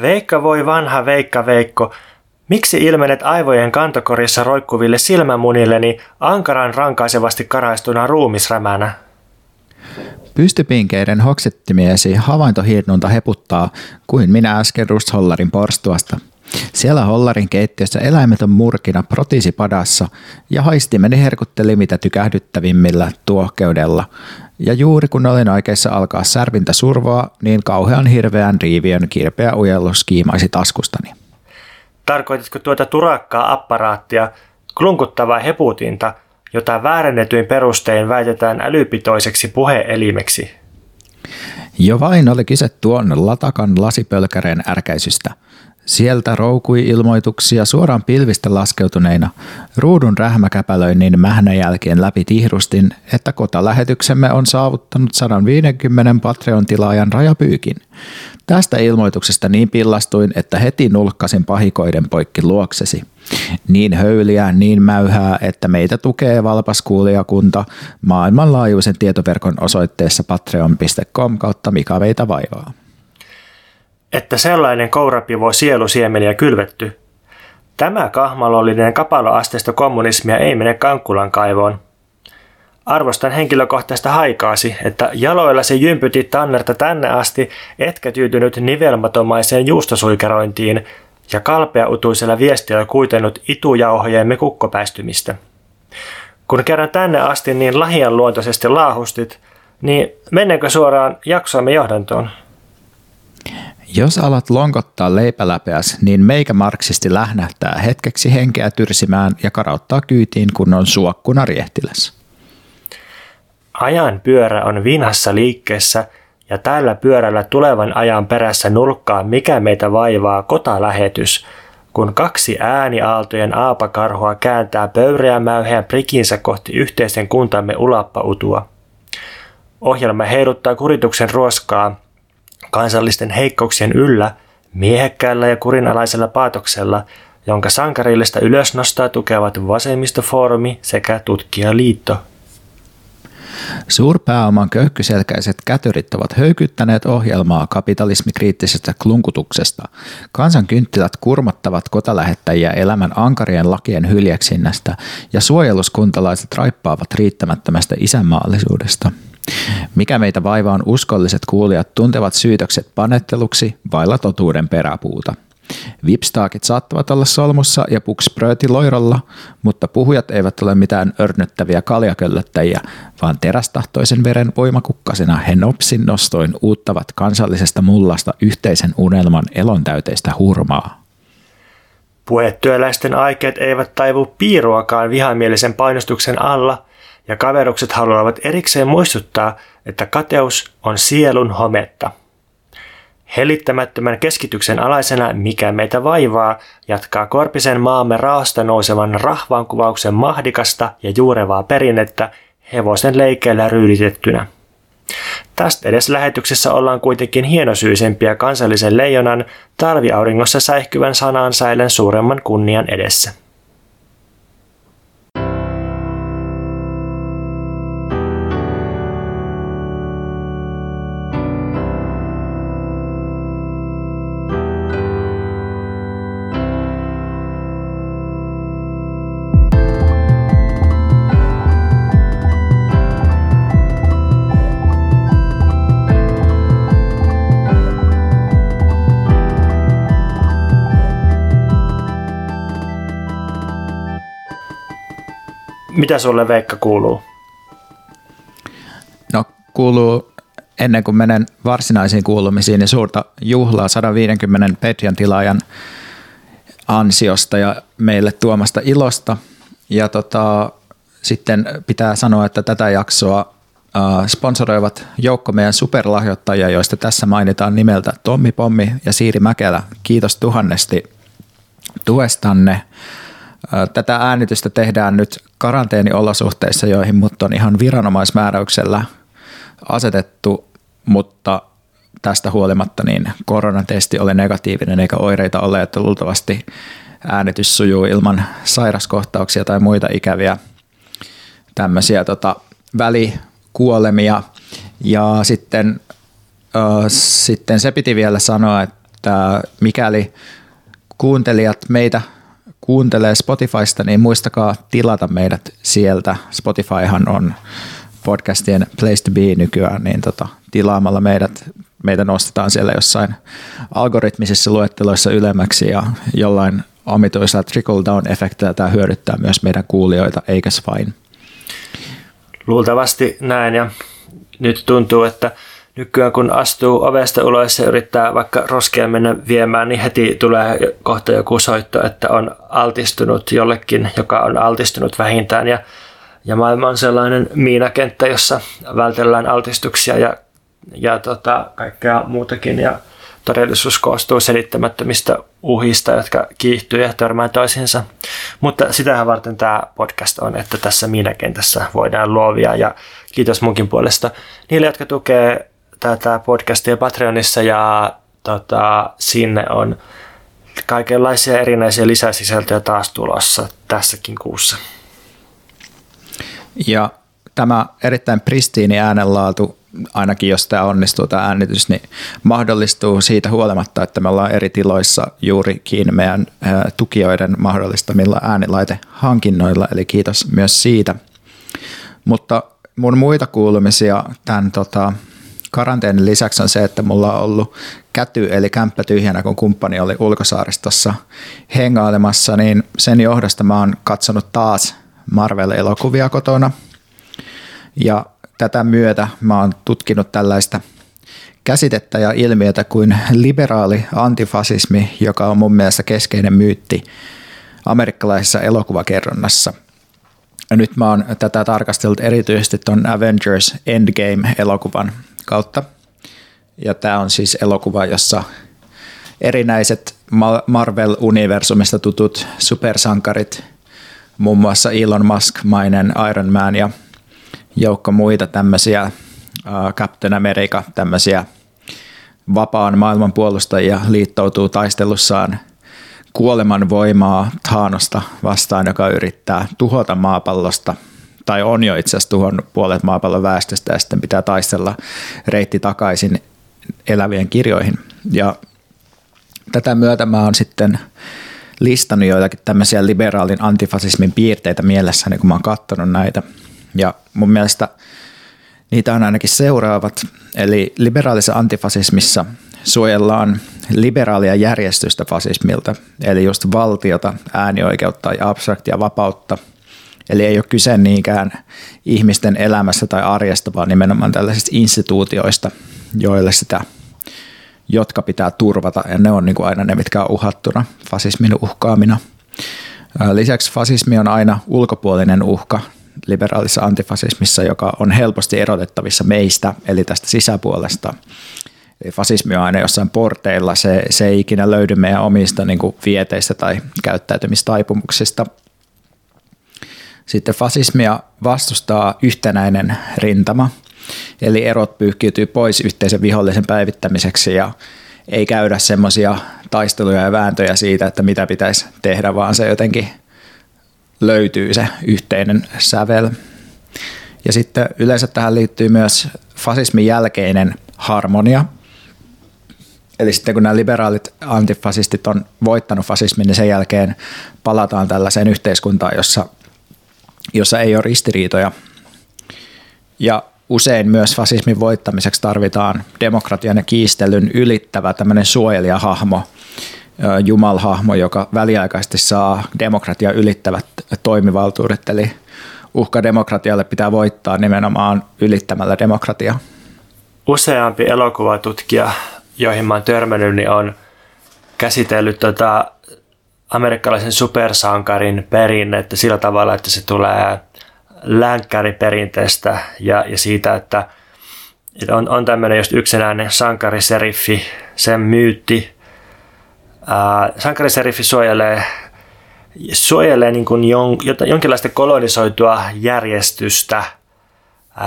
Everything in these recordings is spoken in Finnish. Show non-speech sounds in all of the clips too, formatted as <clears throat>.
Veikka voi vanha Veikka Veikko, miksi ilmenet aivojen kantokorissa roikkuville silmämunilleni ankaran rankaisevasti karaistuna ruumisrämänä? Pystypinkeiden hoksettimiesi havaintohirnunta heputtaa kuin minä äsken Rusthollarin porstuasta. Siellä Hollarin keittiössä eläimet on murkina protiisipadassa ja haistimeni herkutteli mitä tykähdyttävimmillä tuohkeudella. Ja juuri kun olin aikeissa alkaa särvintä survoa, niin kauhean hirveän riiviön kirpeä ujellus kiimaisi taskustani. Tarkoititko tuota turakkaa apparaattia, klunkuttavaa heputinta, jota väärennetyin perustein väitetään älypitoiseksi puheelimeksi? Jo vain oli kyse tuon latakan lasipölkäreen ärkäisystä – Sieltä roukui ilmoituksia suoraan pilvistä laskeutuneina. Ruudun rähmäkäpälöinnin mähnä jälkeen läpi tihrustin, että kotalähetyksemme on saavuttanut 150 Patreon-tilaajan rajapyykin. Tästä ilmoituksesta niin pillastuin, että heti nulkkasin pahikoiden poikki luoksesi. Niin höyliä, niin mäyhää, että meitä tukee valpas kuulijakunta maailmanlaajuisen tietoverkon osoitteessa patreon.com kautta mikä meitä vaivaa että sellainen kourapivo sielusiemeniä kylvetty. Tämä kahmalollinen kapaloasteista kommunismia ei mene Kankkulan kaivoon. Arvostan henkilökohtaista haikaasi, että jaloillasi jympytit tannerta tänne asti, etkä tyytynyt nivelmatomaiseen juustosuikerointiin ja kalpeautuisella viestillä kuitenut itujauhojemme kukkopäistymistä. Kun kerran tänne asti niin lahian luontoisesti laahustit, niin mennäänkö suoraan jaksoamme johdantoon? Jos alat lonkottaa leipäläpeäs, niin meikä marksisti lähnähtää hetkeksi henkeä tyrsimään ja karauttaa kyytiin kunnon suokkuna riehtiläs. Ajan pyörä on vinhassa liikkeessä ja tällä pyörällä tulevan ajan perässä nulkkaa mikä meitä vaivaa kotalähetys, kun kaksi ääniaaltojen aapakarhua kääntää pöyreä mäyheän prikinsä kohti yhteisen kuntamme ulappautua. Ohjelma heiluttaa kurituksen ruoskaa kansallisten heikkouksien yllä miehekkäällä ja kurinalaisella paatoksella, jonka sankarillista ylösnostaa tukevat vasemmistofoorumi sekä tutkijaliitto. Suurpääoman köyhkyselkäiset kätyrit ovat höykyttäneet ohjelmaa kapitalismikriittisestä klunkutuksesta. Kansan kynttilät kurmattavat kotalähettäjiä elämän ankarien lakien hyljeksinnästä ja suojeluskuntalaiset raippaavat riittämättömästä isänmaallisuudesta. Mikä meitä vaivaa on uskolliset kuulijat tuntevat syytökset panetteluksi vailla totuuden peräpuuta. Vipstaakit saattavat olla solmussa ja puksprööti loirolla, mutta puhujat eivät ole mitään örnyttäviä kaljaköllöttäjiä, vaan terästahtoisen veren voimakukkasena he nopsin nostoin uuttavat kansallisesta mullasta yhteisen unelman elontäyteistä hurmaa. Puetyöläisten aikeet eivät taivu piiruakaan vihamielisen painostuksen alla – ja kaverukset haluavat erikseen muistuttaa, että kateus on sielun hometta. Helittämättömän keskityksen alaisena Mikä meitä vaivaa jatkaa Korpisen maamme raasta nousevan rahvaankuvauksen mahdikasta ja juurevaa perinnettä hevosen leikeillä ryyditettynä. Tästä edes lähetyksessä ollaan kuitenkin hienosyisempiä kansallisen leijonan talviauringossa säihkyvän sanansäilen suuremman kunnian edessä. Mitä sulle Veikka kuuluu? No kuuluu ennen kuin menen varsinaisiin kuulumisiin, niin suurta juhlaa 150 Patreon tilaajan ansiosta ja meille tuomasta ilosta. Ja tota, sitten pitää sanoa, että tätä jaksoa sponsoroivat joukko meidän superlahjoittajia, joista tässä mainitaan nimeltä Tommi Pommi ja Siiri Mäkelä. Kiitos tuhannesti tuestanne. Tätä äänitystä tehdään nyt karanteeniolosuhteissa, joihin mut on ihan viranomaismääräyksellä asetettu, mutta tästä huolimatta niin koronatesti oli negatiivinen eikä oireita ole, että luultavasti äänitys sujuu ilman sairaskohtauksia tai muita ikäviä tämmöisiä tota, välikuolemia. Ja sitten, äh, sitten se piti vielä sanoa, että mikäli kuuntelijat meitä kuuntelee Spotifysta, niin muistakaa tilata meidät sieltä. Spotifyhan on podcastien place to be nykyään, niin tota, tilaamalla meidät, meitä nostetaan siellä jossain algoritmisissa luetteloissa ylemmäksi ja jollain omituisella trickle-down-efektillä tämä hyödyttää myös meidän kuulijoita, eikäs vain. Luultavasti näin ja nyt tuntuu, että nykyään kun astuu ovesta ulos ja yrittää vaikka roskia mennä viemään, niin heti tulee kohta joku soitto, että on altistunut jollekin, joka on altistunut vähintään ja ja maailma on sellainen miinakenttä, jossa vältellään altistuksia ja, ja tota, kaikkea muutakin. Ja todellisuus koostuu selittämättömistä uhista, jotka kiihtyy ja törmää toisiinsa. Mutta sitähän varten tämä podcast on, että tässä miinakentässä voidaan luovia. Ja kiitos munkin puolesta niille, jotka tukee tätä podcastia Patreonissa ja tota, sinne on kaikenlaisia erinäisiä lisäsisältöjä taas tulossa tässäkin kuussa. Ja tämä erittäin pristiini äänenlaatu, ainakin jos tämä onnistuu tämä äänitys, niin mahdollistuu siitä huolimatta, että me ollaan eri tiloissa juurikin meidän tukijoiden mahdollistamilla äänilaitehankinnoilla, eli kiitos myös siitä. Mutta mun muita kuulumisia tämän tota, karanteenin lisäksi on se, että mulla on ollut käty eli kämppä tyhjänä, kun kumppani oli ulkosaaristossa hengailemassa, niin sen johdosta mä oon katsonut taas Marvel-elokuvia kotona. Ja tätä myötä mä oon tutkinut tällaista käsitettä ja ilmiötä kuin liberaali antifasismi, joka on mun mielestä keskeinen myytti amerikkalaisessa elokuvakerronnassa. Ja nyt mä oon tätä tarkastellut erityisesti ton Avengers Endgame-elokuvan kautta. Ja tämä on siis elokuva, jossa erinäiset Marvel-universumista tutut supersankarit muun muassa Elon Musk-mainen Iron Man ja joukko muita tämmöisiä, Captain America, tämmöisiä vapaan maailman puolustajia liittoutuu taistelussaan kuoleman voimaa Thanosta vastaan, joka yrittää tuhota maapallosta tai on jo itse asiassa tuhonnut puolet maapallon väestöstä ja sitten pitää taistella reitti takaisin elävien kirjoihin. Ja tätä myötä mä oon sitten listannut joitakin tämmöisiä liberaalin antifasismin piirteitä mielessäni, kun mä oon katsonut näitä. Ja mun mielestä niitä on ainakin seuraavat. Eli liberaalissa antifasismissa suojellaan liberaalia järjestystä fasismilta, eli just valtiota, äänioikeutta ja abstraktia vapautta. Eli ei ole kyse niinkään ihmisten elämässä tai arjesta, vaan nimenomaan tällaisista instituutioista, joille sitä jotka pitää turvata, ja ne on niin kuin aina ne, mitkä on uhattuna fasismin uhkaamina. Lisäksi fasismi on aina ulkopuolinen uhka liberaalissa antifasismissa, joka on helposti erotettavissa meistä, eli tästä sisäpuolesta. Eli fasismi on aina jossain porteilla, se, se ei ikinä löydy meidän omista niin kuin vieteistä tai käyttäytymistaipumuksista. Sitten fasismia vastustaa yhtenäinen rintama – Eli erot pyyhkiytyy pois yhteisen vihollisen päivittämiseksi ja ei käydä semmoisia taisteluja ja vääntöjä siitä, että mitä pitäisi tehdä, vaan se jotenkin löytyy se yhteinen sävel. Ja sitten yleensä tähän liittyy myös fasismin jälkeinen harmonia. Eli sitten kun nämä liberaalit antifasistit on voittanut fasismin, niin sen jälkeen palataan tällaiseen yhteiskuntaan, jossa, jossa ei ole ristiriitoja. Ja usein myös fasismin voittamiseksi tarvitaan demokratian ja kiistelyn ylittävä tämmöinen suojelijahahmo, jumalhahmo, joka väliaikaisesti saa demokratia ylittävät toimivaltuudet, eli uhka demokratialle pitää voittaa nimenomaan ylittämällä demokratia. Useampi elokuvatutkija, joihin mä oon törmännyt, niin on käsitellyt tota amerikkalaisen supersankarin perinnettä sillä tavalla, että se tulee – länkkäriperinteestä ja, ja siitä, että on, on tämmöinen just yksinäinen sankariseriffi, sen myytti. Sankariseriffi suojelee, suojelee niin kuin jon, jonkinlaista kolonisoitua järjestystä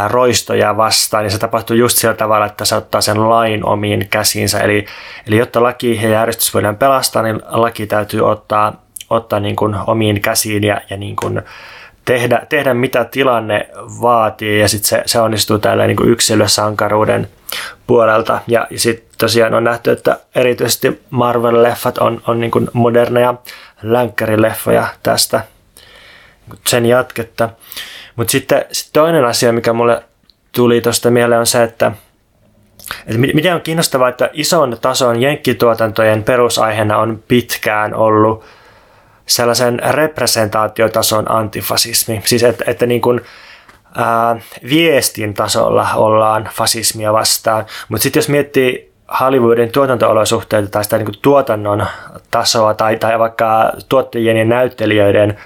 roistoja vastaan, ja se tapahtuu just sillä tavalla, että se ottaa sen lain omiin käsiinsä. Eli, eli jotta laki ja järjestys voidaan pelastaa, niin laki täytyy ottaa, ottaa niin kuin omiin käsiin ja, ja niin kuin, tehdä, tehdä mitä tilanne vaatii ja sitten se, se onnistuu tällä niin kuin yksilösankaruuden puolelta. Ja, ja sitten tosiaan on nähty, että erityisesti Marvel-leffat on, on niin kuin moderneja länkkärileffoja tästä sen jatketta. Mutta sitten sit toinen asia, mikä mulle tuli tuosta mieleen on se, että, että miten on kiinnostavaa, että ison tason jenkkituotantojen perusaiheena on pitkään ollut sellaisen representaatiotason antifasismi. Siis että, että niin kuin, viestin tasolla ollaan fasismia vastaan. Mutta sitten jos miettii Hollywoodin tuotantoolosuhteita tai sitä niin kuin tuotannon tasoa tai, tai vaikka tuottajien ja näyttelijöiden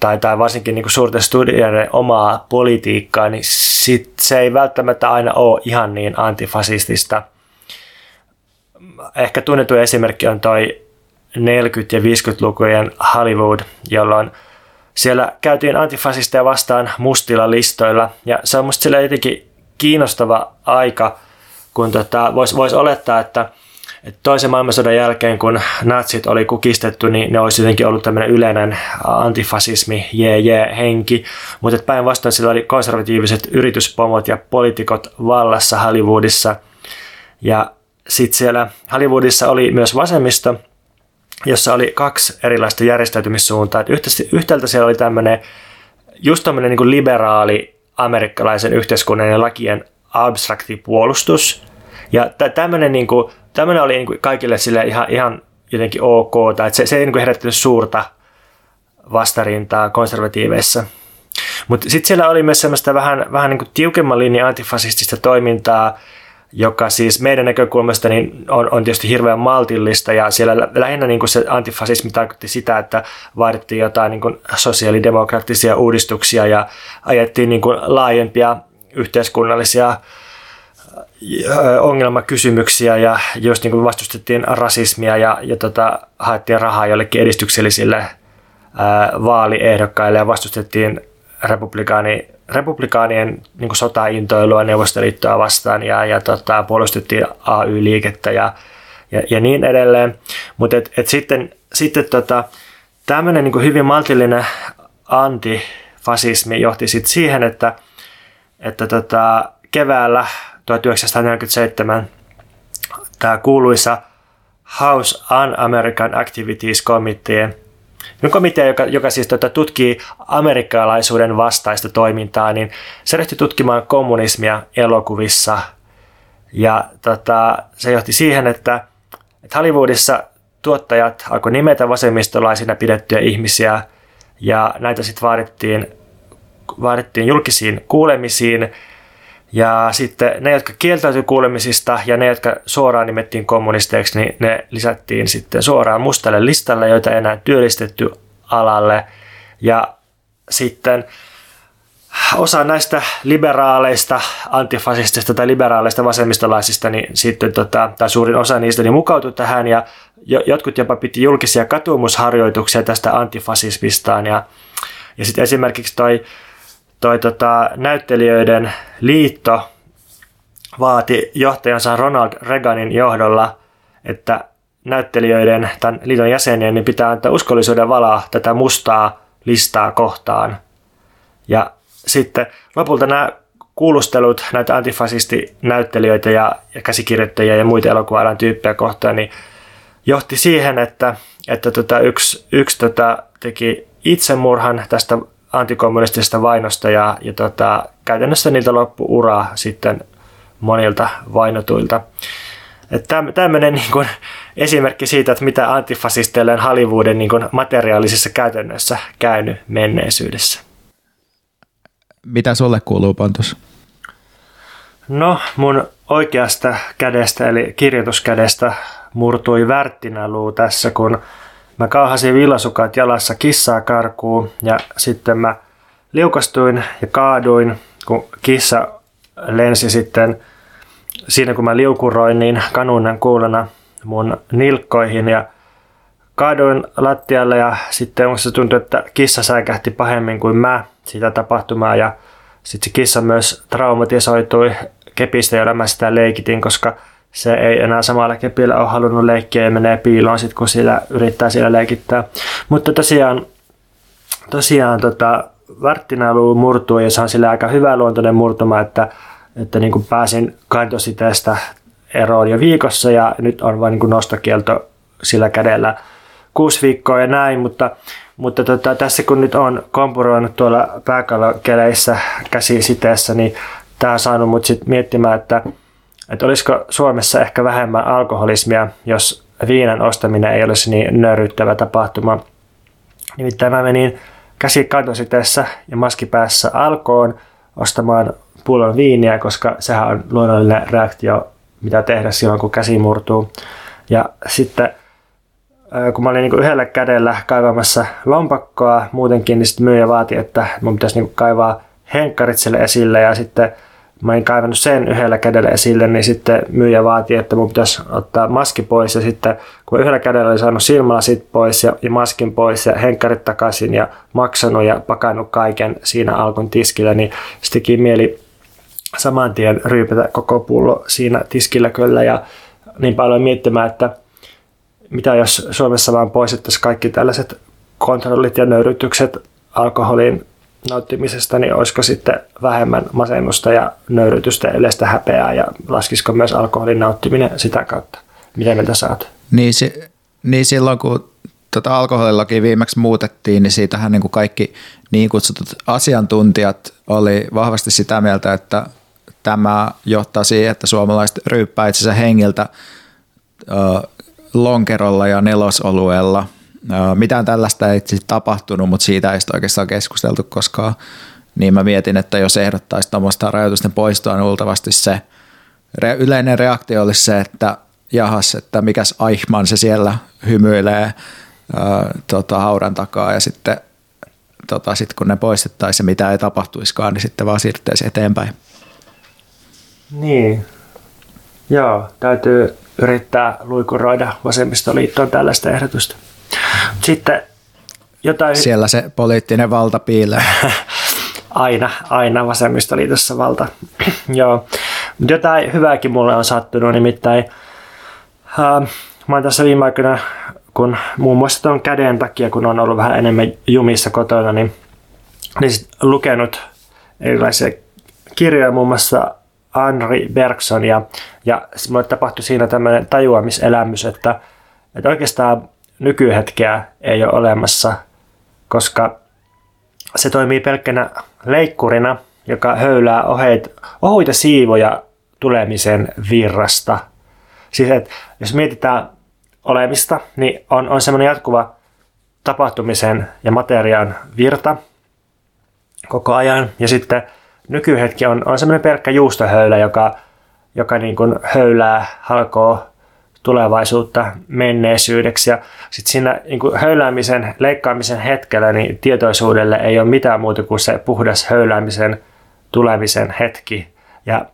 tai, tai varsinkin niin kuin suurten studioiden omaa politiikkaa, niin sit se ei välttämättä aina ole ihan niin antifasistista. Ehkä tunnettu esimerkki on toi 40- ja 50-lukujen Hollywood, jolloin siellä käytiin antifasisteja vastaan mustilla listoilla. Ja se on musta jotenkin kiinnostava aika, kun tota, voisi vois olettaa, että, että toisen maailmansodan jälkeen, kun natsit oli kukistettu, niin ne olisi jotenkin ollut tämmöinen yleinen antifasismi, jee jee henki. Mutta päinvastoin sillä oli konservatiiviset yrityspomot ja poliitikot vallassa Hollywoodissa. Ja sitten siellä Hollywoodissa oli myös vasemmisto, jossa oli kaksi erilaista järjestäytymissuuntaa. yhtäältä siellä oli tämmöinen just tämmöinen niin liberaali amerikkalaisen yhteiskunnan ja lakien abstrakti puolustus. Ja tämmöinen, niin tämmöinen oli niin kuin kaikille sille ihan, ihan jotenkin ok, tai se, se ei niin kuin herättänyt suurta vastarintaa konservatiiveissa. Mutta sitten siellä oli myös semmoista vähän, vähän niin kuin tiukemman linjan antifasistista toimintaa, joka siis meidän näkökulmasta niin on, on tietysti hirveän maltillista ja siellä lähinnä niin kuin se antifasismi tarkoitti sitä, että vaadittiin jotain niin kuin sosiaalidemokraattisia uudistuksia ja ajettiin niin kuin laajempia yhteiskunnallisia ongelmakysymyksiä ja just niin kuin vastustettiin rasismia ja, ja tota, haettiin rahaa jollekin edistyksellisille ää, vaaliehdokkaille ja vastustettiin republikaani republikaanien niin kuin sotaintoilua Neuvostoliittoa vastaan ja, ja tota, puolustettiin AY-liikettä ja, ja, ja niin edelleen. Mutta et, et sitten, sitten tota, tämmöinen niin hyvin maltillinen antifasismi johti sitten siihen, että, että tota, keväällä 1947 tämä kuuluisa House Un-American Activities Committee – komitea, joka, joka siis tota, tutkii amerikkalaisuuden vastaista toimintaa, niin se ryhtyi tutkimaan kommunismia elokuvissa. Ja tota, se johti siihen, että, että Hollywoodissa tuottajat alkoi nimetä vasemmistolaisina pidettyjä ihmisiä, ja näitä sitten vaadittiin, vaadittiin julkisiin kuulemisiin, ja sitten ne, jotka kieltäytyi kuulemisista ja ne, jotka suoraan nimettiin kommunisteiksi, niin ne lisättiin sitten suoraan mustalle listalle, joita ei enää työllistetty alalle. Ja sitten osa näistä liberaaleista, antifasistista tai liberaaleista vasemmistolaisista, niin sitten tota, tai suurin osa niistä niin mukautui tähän ja jotkut jopa piti julkisia katumusharjoituksia tästä antifasismistaan. Ja, ja sitten esimerkiksi toi toi tota, näyttelijöiden liitto vaati johtajansa Ronald Reaganin johdolla, että näyttelijöiden, tämän liiton jäsenien, niin pitää antaa uskollisuuden valaa tätä mustaa listaa kohtaan. Ja sitten lopulta nämä kuulustelut näitä antifasistinäyttelijöitä ja, ja käsikirjoittajia ja muita elokuva tyyppejä kohtaan, niin johti siihen, että, että tota yksi, yksi tota teki itsemurhan tästä antikommunistisesta vainosta ja, ja tota, käytännössä niiltä loppu ura sitten monilta vainotuilta. Tämmöinen niin kuin, esimerkki siitä, että mitä antifasisteille on Hollywoodin niin kuin, materiaalisessa käytännössä käynyt menneisyydessä. Mitä sulle kuuluu, Pontus? No, mun oikeasta kädestä, eli kirjoituskädestä, murtui värttinäluu tässä, kun Mä kaahasin villasukat jalassa kissaa karkuun ja sitten mä liukastuin ja kaaduin, kun kissa lensi sitten. Siinä kun mä liukuroin niin kanunnan kuulena mun nilkkoihin ja kaaduin lattialle ja sitten musta tuntui, että kissa säikähti pahemmin kuin mä sitä tapahtumaa ja sitten se kissa myös traumatisoitui kepistä, jolla mä sitä leikitin, koska se ei enää samalla kepillä ole halunnut leikkiä ja menee piiloon sit, kun siellä yrittää siellä leikittää. Mutta tosiaan, tosiaan tota, varttinailu murtuu ja se on sillä aika hyvä luontoinen murtuma, että että niin kuin pääsin kantositeestä eroon jo viikossa ja nyt on vain niin nostokielto sillä kädellä kuusi viikkoa ja näin, mutta, mutta tota, tässä kun nyt on kompuroinut tuolla pääkallokeleissä käsisiteessä, niin tämä on saanut mut sit miettimään, että, että olisiko Suomessa ehkä vähemmän alkoholismia, jos viinan ostaminen ei olisi niin nöyryttävä tapahtuma. Nimittäin mä menin käsikantositeessä ja maskipäässä alkoon ostamaan pullon viiniä, koska sehän on luonnollinen reaktio, mitä tehdä silloin, kun käsi murtuu. Ja sitten kun mä olin niin yhdellä kädellä kaivamassa lompakkoa muutenkin, niin sitten myyjä vaati, että mun pitäisi niin kaivaa henkkarit sille esille ja sitten mä olin kaivannut sen yhdellä kädellä esille, niin sitten myyjä vaati, että mun pitäisi ottaa maski pois ja sitten kun yhdellä kädellä olin saanut silmälasit pois ja, ja maskin pois ja henkkarit takaisin ja maksanut ja pakannut kaiken siinä alkun tiskillä, niin sitten mieli saman tien ryypätä koko pullo siinä tiskillä kyllä ja niin paljon miettimään, että mitä jos Suomessa vaan poistettaisiin kaikki tällaiset kontrollit ja nöyrytykset alkoholin nauttimisesta, niin olisiko sitten vähemmän masennusta ja nöyrytystä ja yleistä häpeää ja laskisiko myös alkoholin nauttiminen sitä kautta? Miten mieltä saat? Niin, si- niin silloin kun tota alkoholilaki viimeksi muutettiin, niin siitähän niin kuin kaikki niin kutsutut asiantuntijat oli vahvasti sitä mieltä, että tämä johtaa siihen, että suomalaiset ryyppää itsensä hengiltä lonkerolla ja nelosoluella. Mitään tällaista ei tapahtunut, mutta siitä ei oikeastaan keskusteltu koskaan. Niin mä mietin, että jos ehdottaisi tuommoista rajoitusten poistoa, niin luultavasti se yleinen reaktio olisi se, että jahas, että mikäs Eichmann se siellä hymyilee ää, tota, haudan takaa ja sitten tota, sit kun ne poistettaisiin ja mitä ei tapahtuisikaan, niin sitten vaan siirtyisi eteenpäin. Niin. Joo, täytyy yrittää luikuroida vasemmistoliittoon tällaista ehdotusta. Sitten jotain... Siellä se poliittinen valta piilee. <laughs> aina, aina vasemmistoliitossa valta. <clears throat> Joo. Jotain hyvääkin mulle on sattunut, nimittäin uh, mä oon tässä viime aikoina, kun muun muassa tuon käden takia, kun on ollut vähän enemmän jumissa kotona, niin, niin sit lukenut erilaisia kirjoja, muun muassa Henri Bergson ja, ja mulle tapahtui siinä tämmöinen tajuamiselämys, että, että oikeastaan nykyhetkeä ei ole olemassa, koska se toimii pelkkänä leikkurina, joka höylää oheit, ohuita siivoja tulemisen virrasta. Siis että jos mietitään olemista, niin on, on semmoinen jatkuva tapahtumisen ja materiaan virta koko ajan. Ja sitten nykyhetki on, on semmoinen pelkkä juustohöylä, joka, joka niin kuin höylää, halkoo tulevaisuutta menneisyydeksi. Ja sitten siinä niin kuin höyläämisen, leikkaamisen hetkellä niin tietoisuudelle ei ole mitään muuta kuin se puhdas höyläämisen tulemisen hetki. Ja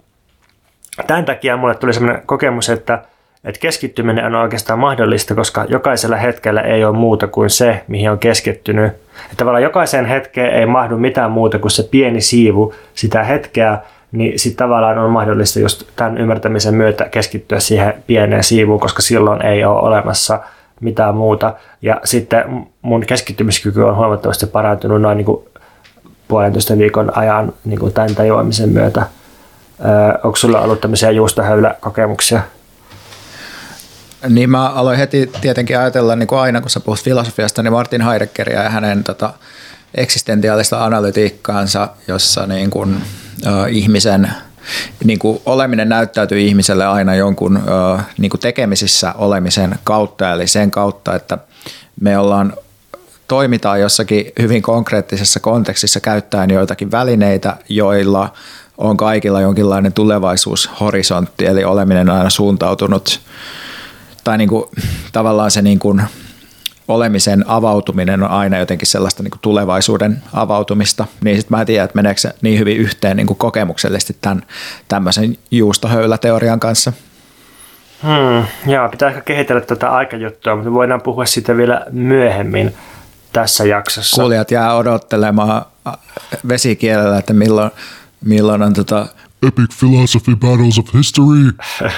tämän takia mulle tuli semmoinen kokemus, että että keskittyminen on oikeastaan mahdollista, koska jokaisella hetkellä ei ole muuta kuin se, mihin on keskittynyt. Että tavallaan jokaiseen hetkeen ei mahdu mitään muuta kuin se pieni siivu sitä hetkeä, niin sitten tavallaan on mahdollista just tämän ymmärtämisen myötä keskittyä siihen pieneen siivuun, koska silloin ei ole olemassa mitään muuta. Ja sitten mun keskittymiskyky on huomattavasti parantunut noin niin kuin puolentoista viikon ajan niin kuin tämän tajuamisen myötä. Öö, onko sulla ollut tämmöisiä juustohöyläkokemuksia? kokemuksia niin mä aloin heti tietenkin ajatella, niin kuin aina kun sä puhut filosofiasta, niin Martin Heideggeria ja hänen tota, eksistentiaalista analytiikkaansa, jossa niin kuin, ihmisen niin kuin oleminen näyttäytyy ihmiselle aina jonkun niin kuin tekemisissä olemisen kautta, eli sen kautta, että me ollaan toimitaan jossakin hyvin konkreettisessa kontekstissa käyttäen joitakin välineitä, joilla on kaikilla jonkinlainen tulevaisuushorisontti, eli oleminen on aina suuntautunut tai niin kuin, tavallaan se niin kuin olemisen avautuminen on aina jotenkin sellaista niin kuin tulevaisuuden avautumista, niin sitten mä en tiedä, että meneekö se niin hyvin yhteen niin kuin kokemuksellisesti tämän tämmöisen juustohöyläteorian kanssa. Hmm, joo, pitää ehkä kehitellä tätä aikajuttua, mutta voidaan puhua siitä vielä myöhemmin tässä jaksossa. Kuulijat jää odottelemaan vesikielellä, että milloin, milloin on tota... Epic Philosophy Battles of History. <laughs>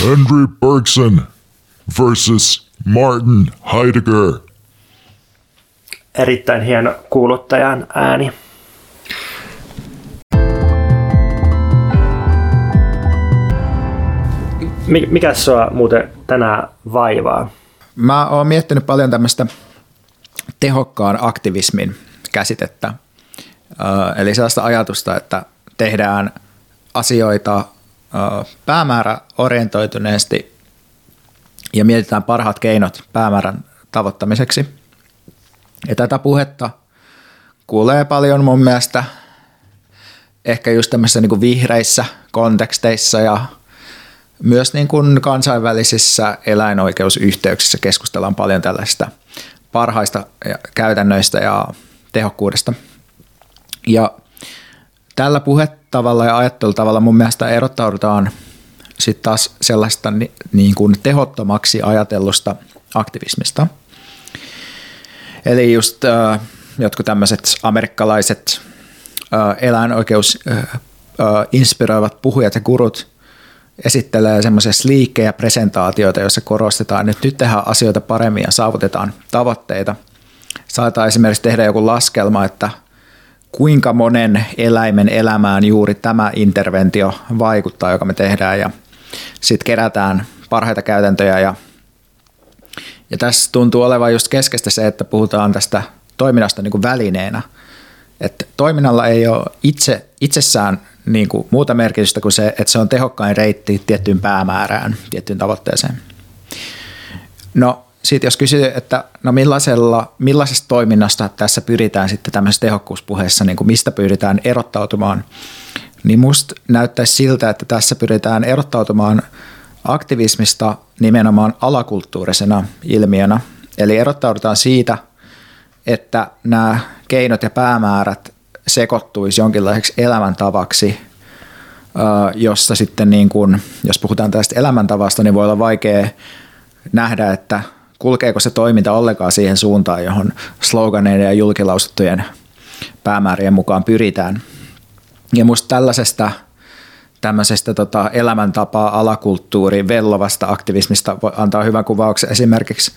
Henry Bergson versus Martin Heidegger. Erittäin hieno kuuluttajan ääni. Mikä sua muuten tänään vaivaa? Mä oon miettinyt paljon tämmöistä tehokkaan aktivismin käsitettä. Eli sellaista ajatusta, että tehdään asioita päämäärä-orientoituneesti ja mietitään parhaat keinot päämäärän tavoittamiseksi. Ja tätä puhetta kuulee paljon mun mielestä ehkä just tämmöisissä niin vihreissä konteksteissa ja myös niin kuin kansainvälisissä eläinoikeusyhteyksissä keskustellaan paljon tällaista parhaista käytännöistä ja tehokkuudesta. Ja tällä puhetavalla ja ajattelutavalla mun mielestä erottaudutaan sitten taas sellaista niin kuin tehottomaksi ajatellusta aktivismista. Eli just äh, jotkut tämmöiset amerikkalaiset äh, eläinoikeus äh, äh, inspiroivat puhujat ja gurut esittelee semmoisia liikkejä presentaatioita, joissa korostetaan, että nyt tehdään asioita paremmin ja saavutetaan tavoitteita. Saattaa esimerkiksi tehdä joku laskelma, että – kuinka monen eläimen elämään juuri tämä interventio vaikuttaa, joka me tehdään ja sitten kerätään parhaita käytäntöjä ja, ja tässä tuntuu olevan just keskeistä se, että puhutaan tästä toiminnasta niin kuin välineenä, että toiminnalla ei ole itse, itsessään niin kuin muuta merkitystä kuin se, että se on tehokkain reitti tiettyyn päämäärään, tiettyyn tavoitteeseen. No sitten jos kysyy, että no millaisella, millaisesta toiminnasta tässä pyritään sitten tämmöisessä tehokkuuspuheessa, niin kuin mistä pyritään erottautumaan, niin musta näyttäisi siltä, että tässä pyritään erottautumaan aktivismista nimenomaan alakulttuurisena ilmiönä. Eli erottaudutaan siitä, että nämä keinot ja päämäärät sekoittuisi jonkinlaiseksi elämäntavaksi, jossa sitten niin kuin, jos puhutaan tästä elämäntavasta, niin voi olla vaikea nähdä, että kulkeeko se toiminta ollenkaan siihen suuntaan, johon sloganeiden ja julkilausuttujen päämäärien mukaan pyritään. Ja musta tällaisesta tämmöisestä tota, elämäntapaa, alakulttuuri, vellovasta aktivismista voi antaa hyvän kuvauksen. Esimerkiksi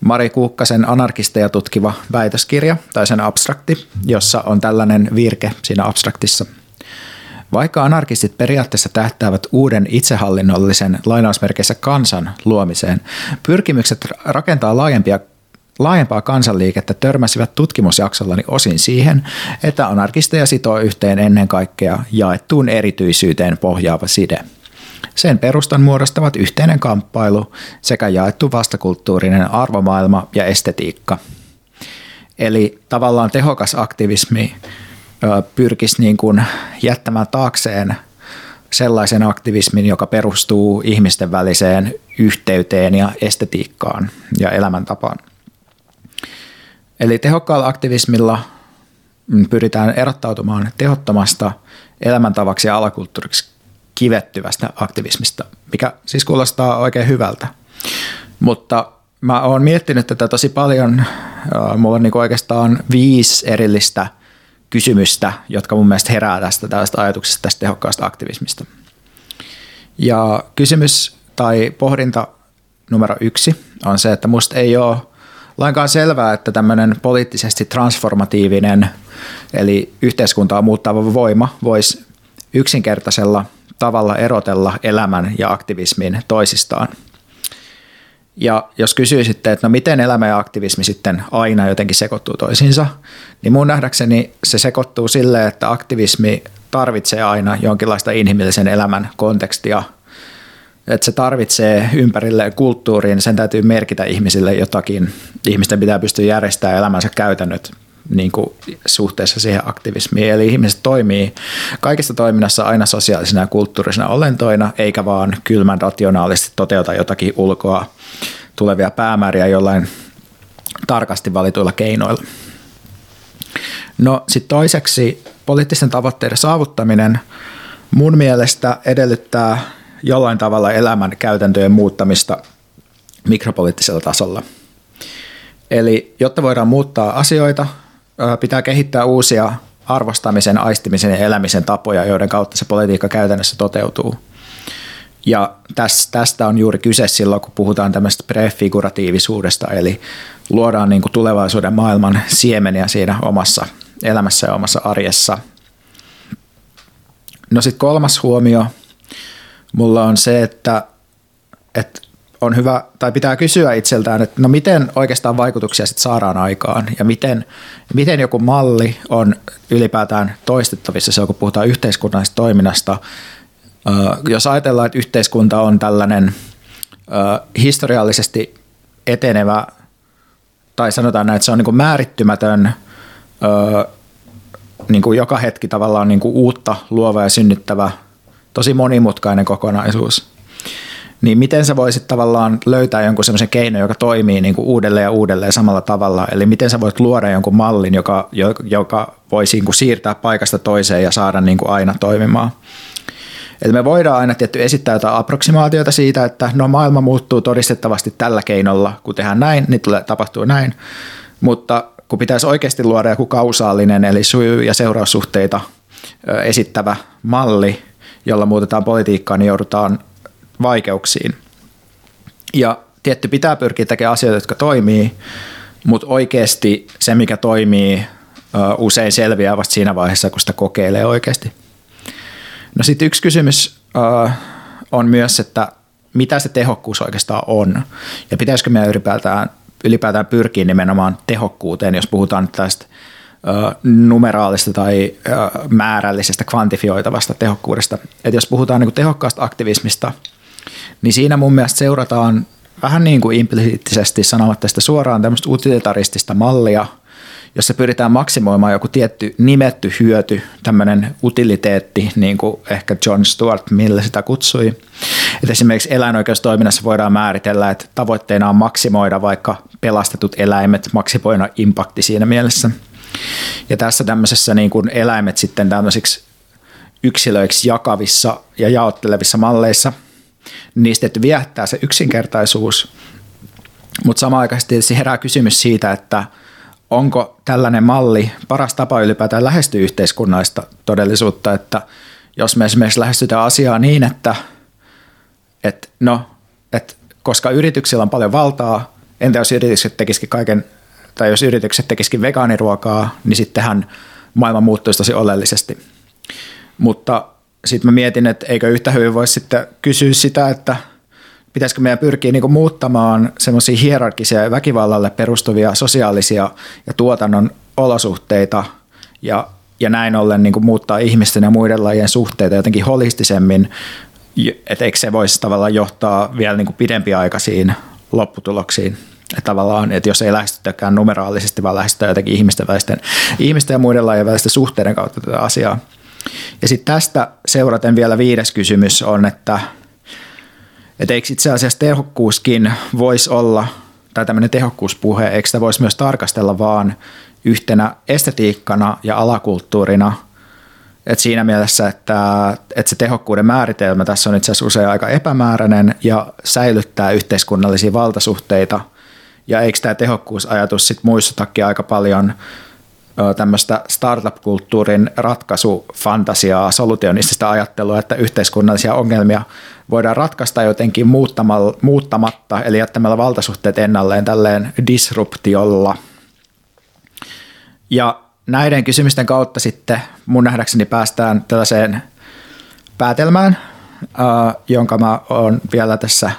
Mari Kuukkasen anarkisteja tutkiva väitöskirja tai sen abstrakti, jossa on tällainen virke siinä abstraktissa – vaikka anarkistit periaatteessa tähtäävät uuden itsehallinnollisen lainausmerkeissä kansan luomiseen, pyrkimykset rakentaa laajempia laajempaa kansanliikettä törmäsivät tutkimusjaksollani osin siihen, että anarkisteja sitoo yhteen ennen kaikkea jaettuun erityisyyteen pohjaava side. Sen perustan muodostavat yhteinen kamppailu sekä jaettu vastakulttuurinen arvomaailma ja estetiikka. Eli tavallaan tehokas aktivismi pyrkisi niin kuin jättämään taakseen sellaisen aktivismin, joka perustuu ihmisten väliseen yhteyteen ja estetiikkaan ja elämäntapaan. Eli tehokkaalla aktivismilla pyritään erottautumaan tehottomasta elämäntavaksi ja alakulttuuriksi kivettyvästä aktivismista, mikä siis kuulostaa oikein hyvältä. Mutta mä oon miettinyt tätä tosi paljon. Mulla on niin oikeastaan viisi erillistä – kysymystä, jotka mun mielestä herää tästä tällaista ajatuksesta tästä tehokkaasta aktivismista. Ja kysymys tai pohdinta numero yksi on se, että musta ei ole lainkaan selvää, että tämmöinen poliittisesti transformatiivinen eli yhteiskuntaa muuttava voima voisi yksinkertaisella tavalla erotella elämän ja aktivismin toisistaan – ja jos kysyisitte, että no miten elämä ja aktivismi sitten aina jotenkin sekoittuu toisiinsa, niin mun nähdäkseni se sekoittuu silleen, että aktivismi tarvitsee aina jonkinlaista inhimillisen elämän kontekstia, että se tarvitsee ympärille kulttuuriin, sen täytyy merkitä ihmisille jotakin. Ihmisten pitää pystyä järjestämään elämänsä käytännöt niin kuin suhteessa siihen aktivismiin. Eli ihmiset toimii kaikessa toiminnassa aina sosiaalisina ja kulttuurisina olentoina, eikä vaan kylmän rationaalisesti toteuta jotakin ulkoa tulevia päämääriä jollain tarkasti valituilla keinoilla. No sitten toiseksi poliittisten tavoitteiden saavuttaminen mun mielestä edellyttää jollain tavalla elämän käytäntöjen muuttamista mikropoliittisella tasolla. Eli jotta voidaan muuttaa asioita, pitää kehittää uusia arvostamisen, aistimisen ja elämisen tapoja, joiden kautta se politiikka käytännössä toteutuu. Ja tästä on juuri kyse silloin, kun puhutaan tämmöistä prefiguratiivisuudesta, eli luodaan niin kuin tulevaisuuden maailman siemeniä siinä omassa elämässä ja omassa arjessa. No sitten kolmas huomio mulla on se, että että on hyvä, tai pitää kysyä itseltään, että no miten oikeastaan vaikutuksia sitten saadaan aikaan ja miten, miten joku malli on ylipäätään toistettavissa se, kun puhutaan yhteiskunnallisesta toiminnasta. Jos ajatellaan, että yhteiskunta on tällainen historiallisesti etenevä, tai sanotaan näin, että se on niin määrittymätön, niin kuin joka hetki tavallaan niin kuin uutta, luova ja synnyttävä, tosi monimutkainen kokonaisuus – niin miten sä voisit tavallaan löytää jonkun semmoisen keinon, joka toimii niin kuin uudelleen ja uudelleen samalla tavalla, eli miten sä voit luoda jonkun mallin, joka, joka voisi niin kuin siirtää paikasta toiseen ja saada niin kuin aina toimimaan. Eli me voidaan aina tietty esittää jotain approksimaatioita siitä, että no maailma muuttuu todistettavasti tällä keinolla, kun tehdään näin, niin tulee, tapahtuu näin, mutta kun pitäisi oikeasti luoda joku kausaalinen, eli syy- ja seuraussuhteita esittävä malli, jolla muutetaan politiikkaa, niin joudutaan vaikeuksiin. Ja tietty pitää pyrkiä tekemään asioita, jotka toimii, mutta oikeasti se, mikä toimii, usein selviää vasta siinä vaiheessa, kun sitä kokeilee oikeasti. No sitten yksi kysymys on myös, että mitä se tehokkuus oikeastaan on, ja pitäisikö meidän ylipäätään, ylipäätään pyrkiä nimenomaan tehokkuuteen, jos puhutaan tästä numeraalista tai määrällisestä kvantifioitavasta tehokkuudesta. Et jos puhutaan niin tehokkaasta aktivismista, niin siinä mun mielestä seurataan vähän niin kuin implisiittisesti sanomatta sitä suoraan tämmöistä utilitaristista mallia, jossa pyritään maksimoimaan joku tietty nimetty hyöty, tämmöinen utiliteetti, niin kuin ehkä John Stuart Mill sitä kutsui. Että esimerkiksi eläinoikeustoiminnassa voidaan määritellä, että tavoitteena on maksimoida vaikka pelastetut eläimet, maksimoida impakti siinä mielessä. Ja tässä tämmöisessä niin kuin eläimet sitten tämmöisiksi yksilöiksi jakavissa ja jaottelevissa malleissa – niistä että viehättää se yksinkertaisuus, mutta samaan aikaan tietysti herää kysymys siitä, että onko tällainen malli paras tapa ylipäätään lähestyä yhteiskunnallista todellisuutta, että jos me esimerkiksi lähestytään asiaa niin, että, että no, että koska yrityksillä on paljon valtaa, entä jos yritykset tekisikin kaiken, tai jos yritykset tekisikin vegaaniruokaa, niin sittenhän maailma muuttuisi tosi oleellisesti. Mutta sitten mä mietin, että eikö yhtä hyvin voisi sitten kysyä sitä, että pitäisikö meidän pyrkiä niin muuttamaan semmoisia hierarkisia ja väkivallalle perustuvia sosiaalisia ja tuotannon olosuhteita ja, ja näin ollen niin muuttaa ihmisten ja muiden lajien suhteita jotenkin holistisemmin, että eikö se voisi tavallaan johtaa vielä niin pidempiaikaisiin lopputuloksiin. Että tavallaan, että jos ei lähestytäkään numeraalisesti, vaan lähestytään jotenkin ihmisten, välisten, ihmisten ja muiden lajien välisten suhteiden kautta tätä asiaa. Ja sitten tästä seuraten vielä viides kysymys on, että, että eikö itse asiassa tehokkuuskin voisi olla, tai tämmöinen tehokkuuspuhe, eikö sitä voisi myös tarkastella vaan yhtenä estetiikkana ja alakulttuurina, että siinä mielessä, että, että se tehokkuuden määritelmä tässä on itse asiassa usein aika epämääräinen ja säilyttää yhteiskunnallisia valtasuhteita. Ja eikö tämä tehokkuusajatus sitten muistutakin aika paljon tämmöistä startup-kulttuurin ratkaisufantasiaa, solutionistista ajattelua, että yhteiskunnallisia ongelmia voidaan ratkaista jotenkin muuttamatta, eli jättämällä valtasuhteet ennalleen tälleen disruptiolla. Ja näiden kysymysten kautta sitten mun nähdäkseni päästään tällaiseen päätelmään, jonka mä oon vielä tässä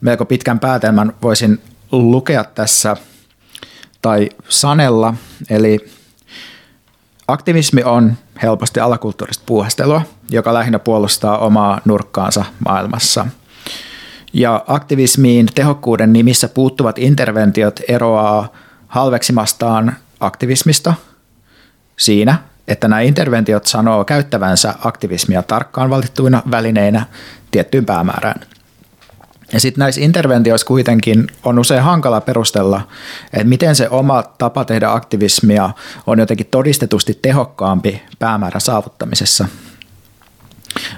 melko pitkän päätelmän voisin lukea tässä tai sanella. Eli Aktivismi on helposti alakulttuurista puuhastelua, joka lähinnä puolustaa omaa nurkkaansa maailmassa. Ja aktivismiin tehokkuuden nimissä puuttuvat interventiot eroaa halveksimastaan aktivismista siinä, että nämä interventiot sanoo käyttävänsä aktivismia tarkkaan valittuina välineinä tiettyyn päämäärään. Ja sitten näissä interventioissa kuitenkin on usein hankala perustella, että miten se oma tapa tehdä aktivismia on jotenkin todistetusti tehokkaampi päämäärän saavuttamisessa.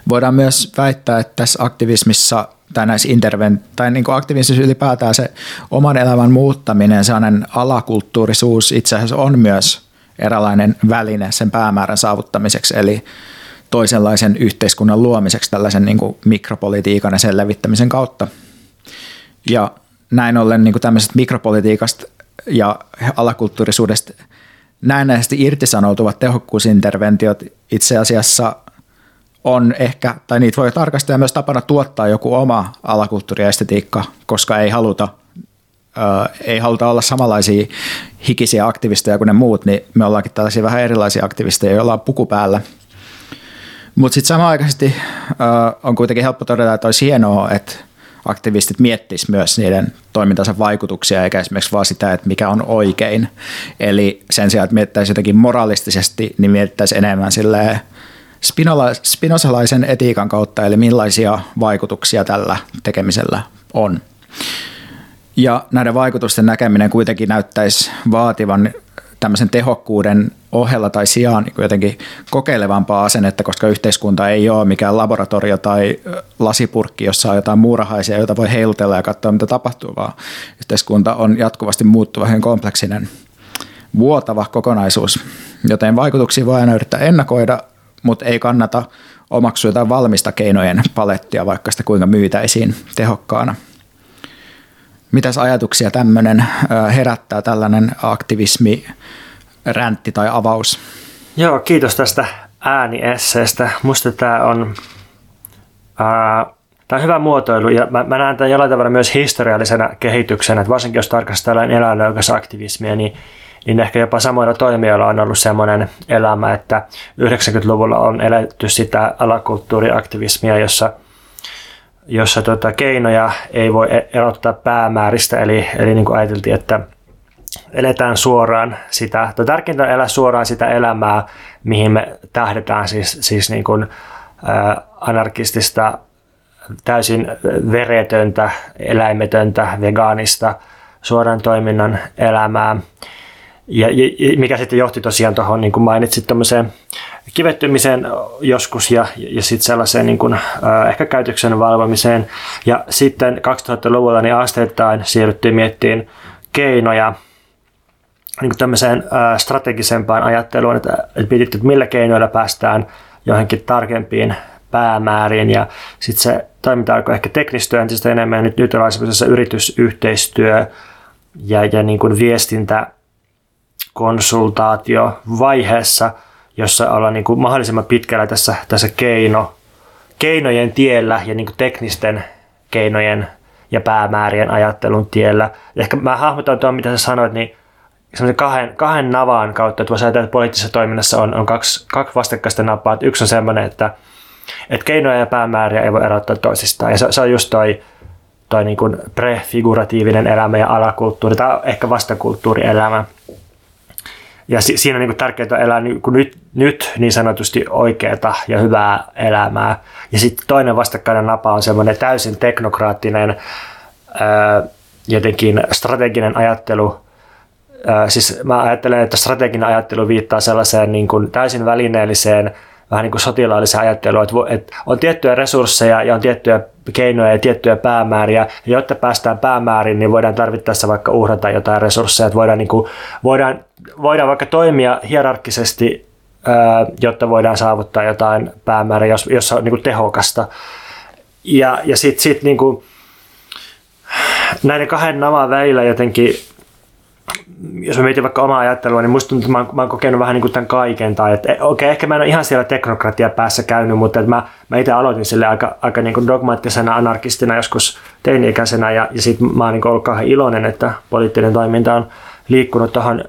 Voidaan myös väittää, että tässä aktivismissa tai näissä intervent- tai niin aktivismissa ylipäätään se oman elämän muuttaminen, sellainen alakulttuurisuus itse asiassa on myös eräänlainen väline sen päämäärän saavuttamiseksi, eli toisenlaisen yhteiskunnan luomiseksi tällaisen niin kuin mikropolitiikan ja sen levittämisen kautta. Ja näin ollen niin kuin tämmöisestä mikropolitiikasta ja alakulttuurisuudesta näennäisesti irtisanoutuvat tehokkuusinterventiot itse asiassa on ehkä, tai niitä voi tarkastella myös tapana tuottaa joku oma alakulttuuriestetiikka, koska ei haluta, ö, ei haluta olla samanlaisia hikisiä aktivisteja kuin ne muut, niin me ollaankin tällaisia vähän erilaisia aktivisteja, joilla on puku päällä. Mutta sitten samanaikaisesti ö, on kuitenkin helppo todeta, että olisi hienoa, että aktivistit miettis myös niiden toimintansa vaikutuksia, eikä esimerkiksi vaan sitä, että mikä on oikein. Eli sen sijaan, että miettäisi jotenkin moralistisesti, niin miettäisi enemmän silleen, spinosalaisen etiikan kautta, eli millaisia vaikutuksia tällä tekemisellä on. Ja näiden vaikutusten näkeminen kuitenkin näyttäisi vaativan tämmöisen tehokkuuden ohella tai sijaan niin jotenkin kokeilevampaa asennetta, koska yhteiskunta ei ole mikään laboratorio tai lasipurkki, jossa on jotain muurahaisia, joita voi heilutella ja katsoa, mitä tapahtuu, vaan yhteiskunta on jatkuvasti muuttuva, hyvin kompleksinen, vuotava kokonaisuus, joten vaikutuksia voi aina yrittää ennakoida, mutta ei kannata omaksua jotain valmista keinojen palettia, vaikka sitä kuinka myytäisiin tehokkaana. Mitäs ajatuksia tämmöinen herättää tällainen aktivismi, räntti tai avaus? Joo, kiitos tästä ääniesseestä. Musta tämä on, ää, on hyvä muotoilu ja mä, mä näen tämän jollain tavalla myös historiallisena kehityksenä, että varsinkin jos tarkastellaan eläinlöykäsaktivismia, niin niin ehkä jopa samoilla toimijoilla on ollut sellainen elämä, että 90-luvulla on eletty sitä alakulttuuriaktivismia, jossa, jossa tota, keinoja ei voi e- erottaa päämääristä, eli, eli niin kuin ajateltiin, että eletään suoraan sitä, tai tärkeintä on elää suoraan sitä elämää, mihin me tähdetään, siis, siis niin kuin, anarkistista, täysin veretöntä, eläimetöntä, vegaanista, suoran toiminnan elämää. Ja, ja mikä sitten johti tosiaan tuohon, niin kuin mainitsit, tuommoiseen kivettymiseen joskus ja, ja sitten sellaiseen niin kuin, äh, ehkä käytöksen valvomiseen. Ja sitten 2000-luvulla niin asteittain siirryttiin miettiin keinoja niin kuin tämmöiseen äh, strategisempaan ajatteluun, että, että mietittiin, että millä keinoilla päästään johonkin tarkempiin päämääriin. Ja sitten se toiminta alkoi ehkä teknistyä entistä enemmän. Nyt, nyt ollaan yritysyhteistyö ja, ja niin kuin viestintä konsultaatiovaiheessa, jossa ollaan niin kuin mahdollisimman pitkällä tässä, tässä keino, keinojen tiellä ja niin kuin teknisten keinojen ja päämäärien ajattelun tiellä. Ehkä mä hahmotan tuon, mitä sä sanoit, niin kahden, kahden navaan kautta, että voisi ajatella, että poliittisessa toiminnassa on, on kaksi, kaksi vastakkaista napaa. Että yksi on sellainen, että, että keinoja ja päämääriä ei voi erottaa toisistaan. Ja se, se on just toi, toi niin kuin prefiguratiivinen elämä ja alakulttuuri tai ehkä vastakulttuurielämä. Ja si- siinä on niin tärkeää elää niin kuin nyt, nyt niin sanotusti oikeaa ja hyvää elämää. Ja sitten toinen vastakkainen napa on semmoinen täysin teknokraattinen, ää, jotenkin strateginen ajattelu. Ää, siis mä ajattelen, että strateginen ajattelu viittaa sellaiseen niin kuin täysin välineelliseen, vähän niin kuin sotilaalliseen ajatteluun, että, että on tiettyjä resursseja ja on tiettyjä keinoja ja tiettyjä päämääriä, ja jotta päästään päämääriin, niin voidaan tarvittaessa vaikka uhrata jotain resursseja, että voidaan, niin kuin, voidaan, voidaan vaikka toimia hierarkkisesti, jotta voidaan saavuttaa jotain päämäärää, jos, jos on niin kuin tehokasta. Ja, ja sitten sit, niin kuin, näiden kahden navan välillä jotenkin jos mä mietin vaikka omaa ajattelua, niin musta tuntuu, että mä oon, mä oon kokenut vähän niin kuin tämän kaiken. Tai että okei, okay, ehkä mä en ole ihan siellä teknokratia päässä käynyt, mutta että mä, mä itse aloitin sille aika, aika niin kuin dogmaattisena anarkistina joskus teini-ikäisenä ja, ja sitten mä oon niin ollut kauhean iloinen, että poliittinen toiminta on liikkunut tuohon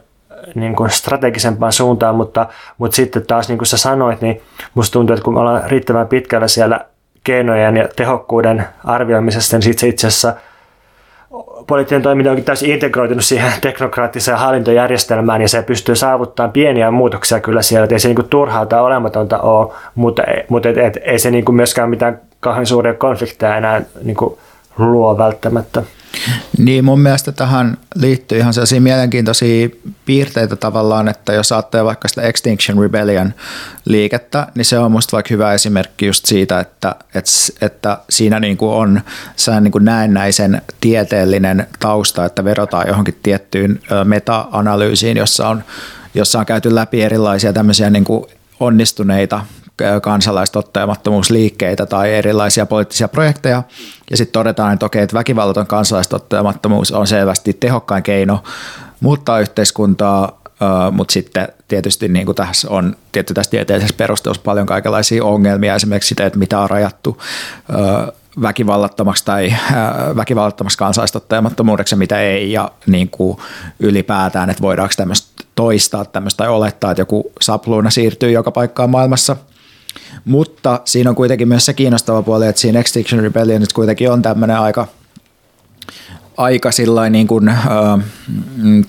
niin kuin strategisempaan suuntaan, mutta, mutta sitten taas niin kuin sä sanoit, niin musta tuntuu, että kun me ollaan riittävän pitkällä siellä keinojen ja tehokkuuden arvioimisesta, niin sitten se itse asiassa – poliittinen toiminta onkin täysin integroitunut siihen <laughs> teknokraattiseen hallintojärjestelmään ja se pystyy saavuttamaan pieniä muutoksia kyllä siellä, että ei se niin turhaa tai olematonta ole, mutta, mutta et, et, ei se niin myöskään mitään kauhean suuria konflikteja enää niin luo välttämättä. Niin mun mielestä tähän liittyy ihan sellaisia mielenkiintoisia piirteitä tavallaan, että jos ajattelee vaikka sitä Extinction Rebellion liikettä, niin se on musta vaikka hyvä esimerkki just siitä, että, että, että siinä niin kuin on sellainen niin kuin näennäisen tieteellinen tausta, että verotaan johonkin tiettyyn meta-analyysiin, jossa on, jossa on käyty läpi erilaisia tämmöisiä niin kuin onnistuneita kansalaistottajamattomuusliikkeitä tai erilaisia poliittisia projekteja. Ja sitten todetaan, että okei, että väkivallaton kansalaistottajamattomuus on selvästi tehokkain keino muuttaa yhteiskuntaa mutta sitten tietysti niin kuin tässä on tietty tässä tieteellisessä perustelussa paljon kaikenlaisia ongelmia, esimerkiksi sitä, että mitä on rajattu väkivallattomaksi tai väkivallattomaksi kansaistottajamattomuudeksi ja mitä ei, ja niin kuin ylipäätään, että voidaanko tämmöistä toistaa tämmöistä tai olettaa, että joku sapluuna siirtyy joka paikkaan maailmassa. Mutta siinä on kuitenkin myös se kiinnostava puoli, että siinä Extinction Rebellion kuitenkin on tämmöinen aika – aika niin kuin, äh,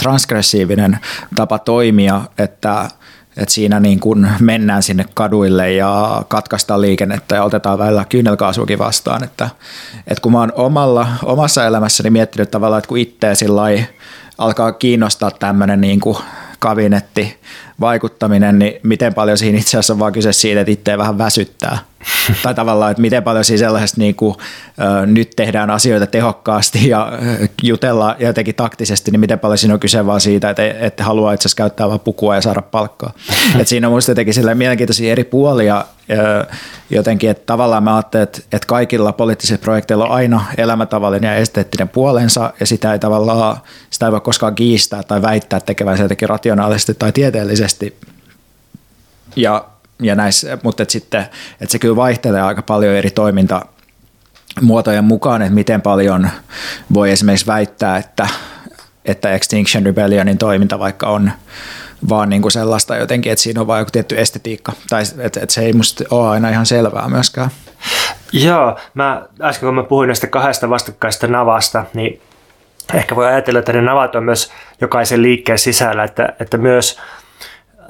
transgressiivinen tapa toimia, että, että siinä niin kuin mennään sinne kaduille ja katkaistaan liikennettä ja otetaan välillä kyynelkaasuakin vastaan. Että, että kun mä oon omalla, omassa elämässäni miettinyt tavallaan, että kun itse alkaa kiinnostaa tämmöinen niin kabinetti vaikuttaminen, niin miten paljon siinä itse asiassa on vaan kyse siitä, että itse vähän väsyttää. <laughs> tai tavallaan, että miten paljon siinä sellaisesta niin kuin, ö, nyt tehdään asioita tehokkaasti ja jutella jotenkin taktisesti, niin miten paljon siinä on kyse vaan siitä, että, että haluaa itse asiassa käyttää vaan pukua ja saada palkkaa. <laughs> Et siinä on minusta jotenkin mielenkiintoisia eri puolia jotenkin, että tavallaan mä ajattelen, että, että kaikilla poliittisilla projekteilla on aina elämäntavallinen ja esteettinen puolensa ja sitä ei tavallaan, sitä ei voi koskaan kiistää tai väittää tekevänsä jotenkin rationaalisesti tai tieteellisesti. Ja ja näissä, mutta et sitten, että se kyllä vaihtelee aika paljon eri toiminta muotojen mukaan, että miten paljon voi esimerkiksi väittää, että, että Extinction Rebellionin toiminta vaikka on vaan niin kuin sellaista jotenkin, että siinä on vain joku tietty estetiikka, tai että, että se ei musta ole aina ihan selvää myöskään. Joo, mä äsken kun mä puhuin näistä kahdesta vastakkaista navasta, niin ehkä voi ajatella, että ne navat on myös jokaisen liikkeen sisällä, että, että myös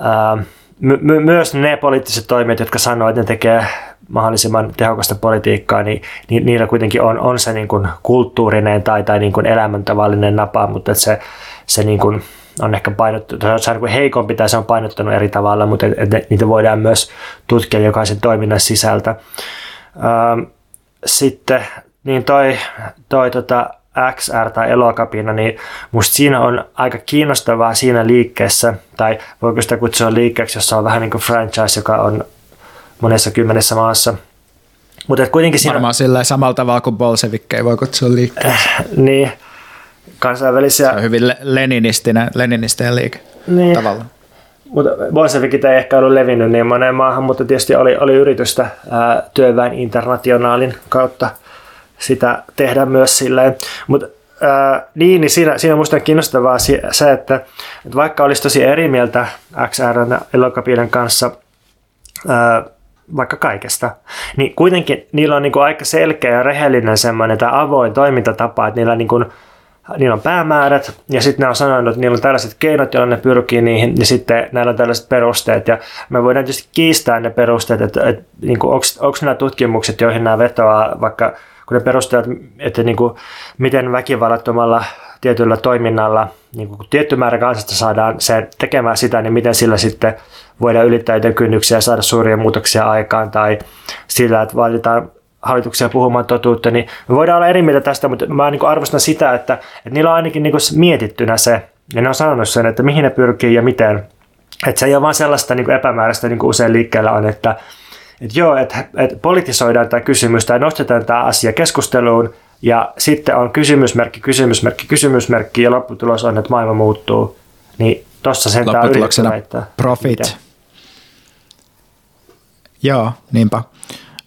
ää, my, myös ne poliittiset toimijat, jotka sanoo, että ne tekee mahdollisimman tehokasta politiikkaa, niin, niin niillä kuitenkin on, on se niin kuin kulttuurinen tai, tai niin kuin elämäntavallinen napa, mutta että se, se niin kuin on ehkä painottunut, se on niin heikompi tai se on painottunut eri tavalla, mutta et, et niitä voidaan myös tutkia jokaisen toiminnan sisältä. Ähm, sitten niin toi, toi tota, XR tai elokapina, niin musta siinä on aika kiinnostavaa siinä liikkeessä, tai voiko sitä kutsua liikkeeksi, jossa on vähän niin kuin franchise, joka on monessa kymmenessä maassa. Mutta kuitenkin siinä... Varmaan sillä samalla tavalla kuin bolsevikkejä voi kutsua liikkeeksi. Äh, niin, kansainvälisiä... Se on hyvin leninistinen, leninistinen liike niin. tavallaan. Mutta bolsevikit ei ehkä ollut levinnyt niin moneen maahan, mutta tietysti oli, oli yritystä ää, työväen internationaalin kautta sitä tehdä myös silleen. Mutta niin, niin siinä, siinä on minusta kiinnostavaa se, että, että vaikka olisi tosi eri mieltä XR ja Elokapiiden kanssa ää, vaikka kaikesta, niin kuitenkin niillä on niin kuin aika selkeä ja rehellinen semmoinen tai avoin toimintatapa, että niillä, niin kuin, niillä on päämäärät ja sitten ne on sanonut, että niillä on tällaiset keinot, joilla ne pyrkii niihin, niin sitten näillä on tällaiset perusteet ja me voidaan tietysti kiistää ne perusteet, että, että niin onko nämä tutkimukset, joihin nämä vetoaa vaikka kun ne perusteet, että niin kuin, miten väkivallattomalla tietyllä toiminnalla niin kuin, kun tietty määrä kansasta saadaan se tekemään sitä, niin miten sillä sitten voidaan ylittää jotain kynnyksiä ja saada suuria muutoksia aikaan tai sillä, että vaaditaan hallituksia puhumaan totuutta, niin me voidaan olla eri mieltä tästä, mutta mä niin arvostan sitä, että, että niillä on ainakin niin mietittynä se, ja ne on sanonut sen, että mihin ne pyrkii ja miten. Että se ei ole vaan sellaista niin epämääräistä, niin kuin usein liikkeellä on, että, että joo, että, että politisoidaan tämä kysymys tai nostetaan tämä asia keskusteluun ja sitten on kysymysmerkki, kysymysmerkki, kysymysmerkki ja lopputulos on, että maailma muuttuu. Niin tuossa sen tämä yritetään profit. Mitä? Joo, niinpä.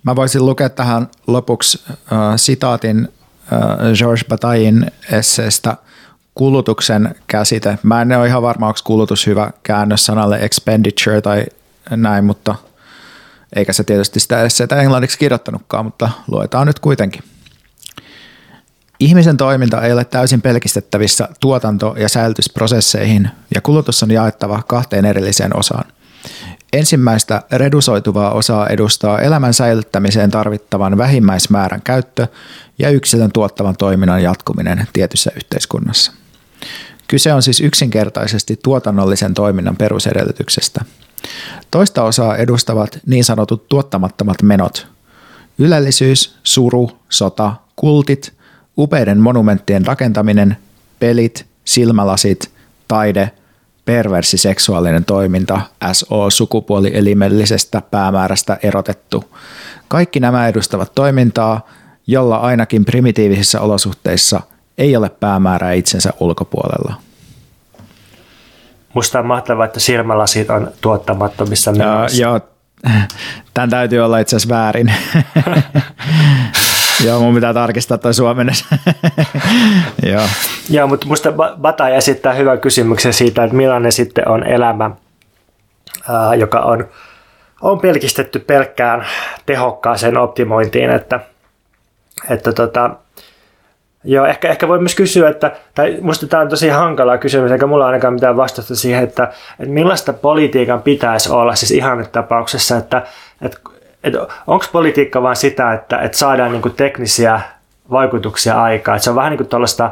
Mä voisin lukea tähän lopuksi äh, sitaatin äh, Georges Bataillin esseestä kulutuksen käsite. Mä en ole ihan varma, onko kulutus hyvä käännös sanalle expenditure tai näin, mutta – eikä se tietysti sitä edes sitä englanniksi kirjoittanutkaan, mutta luetaan nyt kuitenkin. Ihmisen toiminta ei ole täysin pelkistettävissä tuotanto- ja säilytysprosesseihin, ja kulutus on jaettava kahteen erilliseen osaan. Ensimmäistä redusoituvaa osaa edustaa elämän säilyttämiseen tarvittavan vähimmäismäärän käyttö ja yksilön tuottavan toiminnan jatkuminen tietyssä yhteiskunnassa. Kyse on siis yksinkertaisesti tuotannollisen toiminnan perusedellytyksestä – Toista osaa edustavat niin sanotut tuottamattomat menot. Ylellisyys, suru, sota, kultit, upeiden monumenttien rakentaminen, pelit, silmälasit, taide, perversi seksuaalinen toiminta, SO sukupuolielimellisestä päämäärästä erotettu. Kaikki nämä edustavat toimintaa, jolla ainakin primitiivisissä olosuhteissa ei ole päämäärää itsensä ulkopuolella. Musta on mahtavaa, että silmälasit on tuottamattomissa menoissa. Joo, joo. Tämän täytyy olla itse asiassa väärin. <laughs> Joo, mun pitää tarkistaa toi suomennus. <laughs> Joo. Joo, mutta musta Bata esittää hyvän kysymyksen siitä, että millainen sitten on elämä, ää, joka on, on pelkistetty pelkkään tehokkaaseen optimointiin, että, että tota, Joo, ehkä, ehkä voi myös kysyä, että, tai musta tämä on tosi hankala kysymys, eikä mulla ainakaan mitään vastausta siihen, että, että millaista politiikan pitäisi olla, siis ihan tapauksessa, että, että, että onko politiikka vain sitä, että, että saadaan niin kuin teknisiä vaikutuksia aikaa, että se on vähän niin kuin tuollaista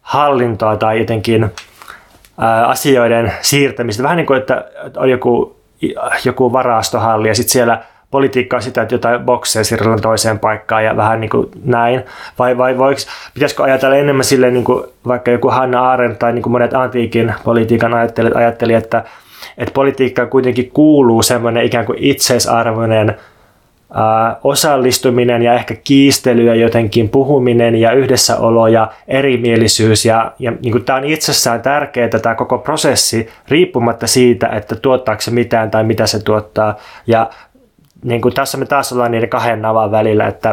hallintoa tai jotenkin ää, asioiden siirtämistä, vähän niin kuin, että on joku, joku varastohalli ja sitten siellä politiikkaa sitä, että jotain bokseja siirrellään toiseen paikkaan ja vähän niin kuin näin? Vai, vai voiko, pitäisikö ajatella enemmän silleen, niin kuin vaikka joku Hanna Arendt tai niin kuin monet antiikin politiikan ajattelijat ajatteli, että, että politiikkaan kuitenkin kuuluu semmoinen ikään kuin itseisarvoinen osallistuminen ja ehkä kiistely ja jotenkin puhuminen ja yhdessäolo ja erimielisyys. Ja, ja niin kuin tämä on itsessään tärkeää tämä koko prosessi riippumatta siitä, että tuottaako se mitään tai mitä se tuottaa. Ja niin kuin tässä me taas ollaan niiden kahden navan välillä, että,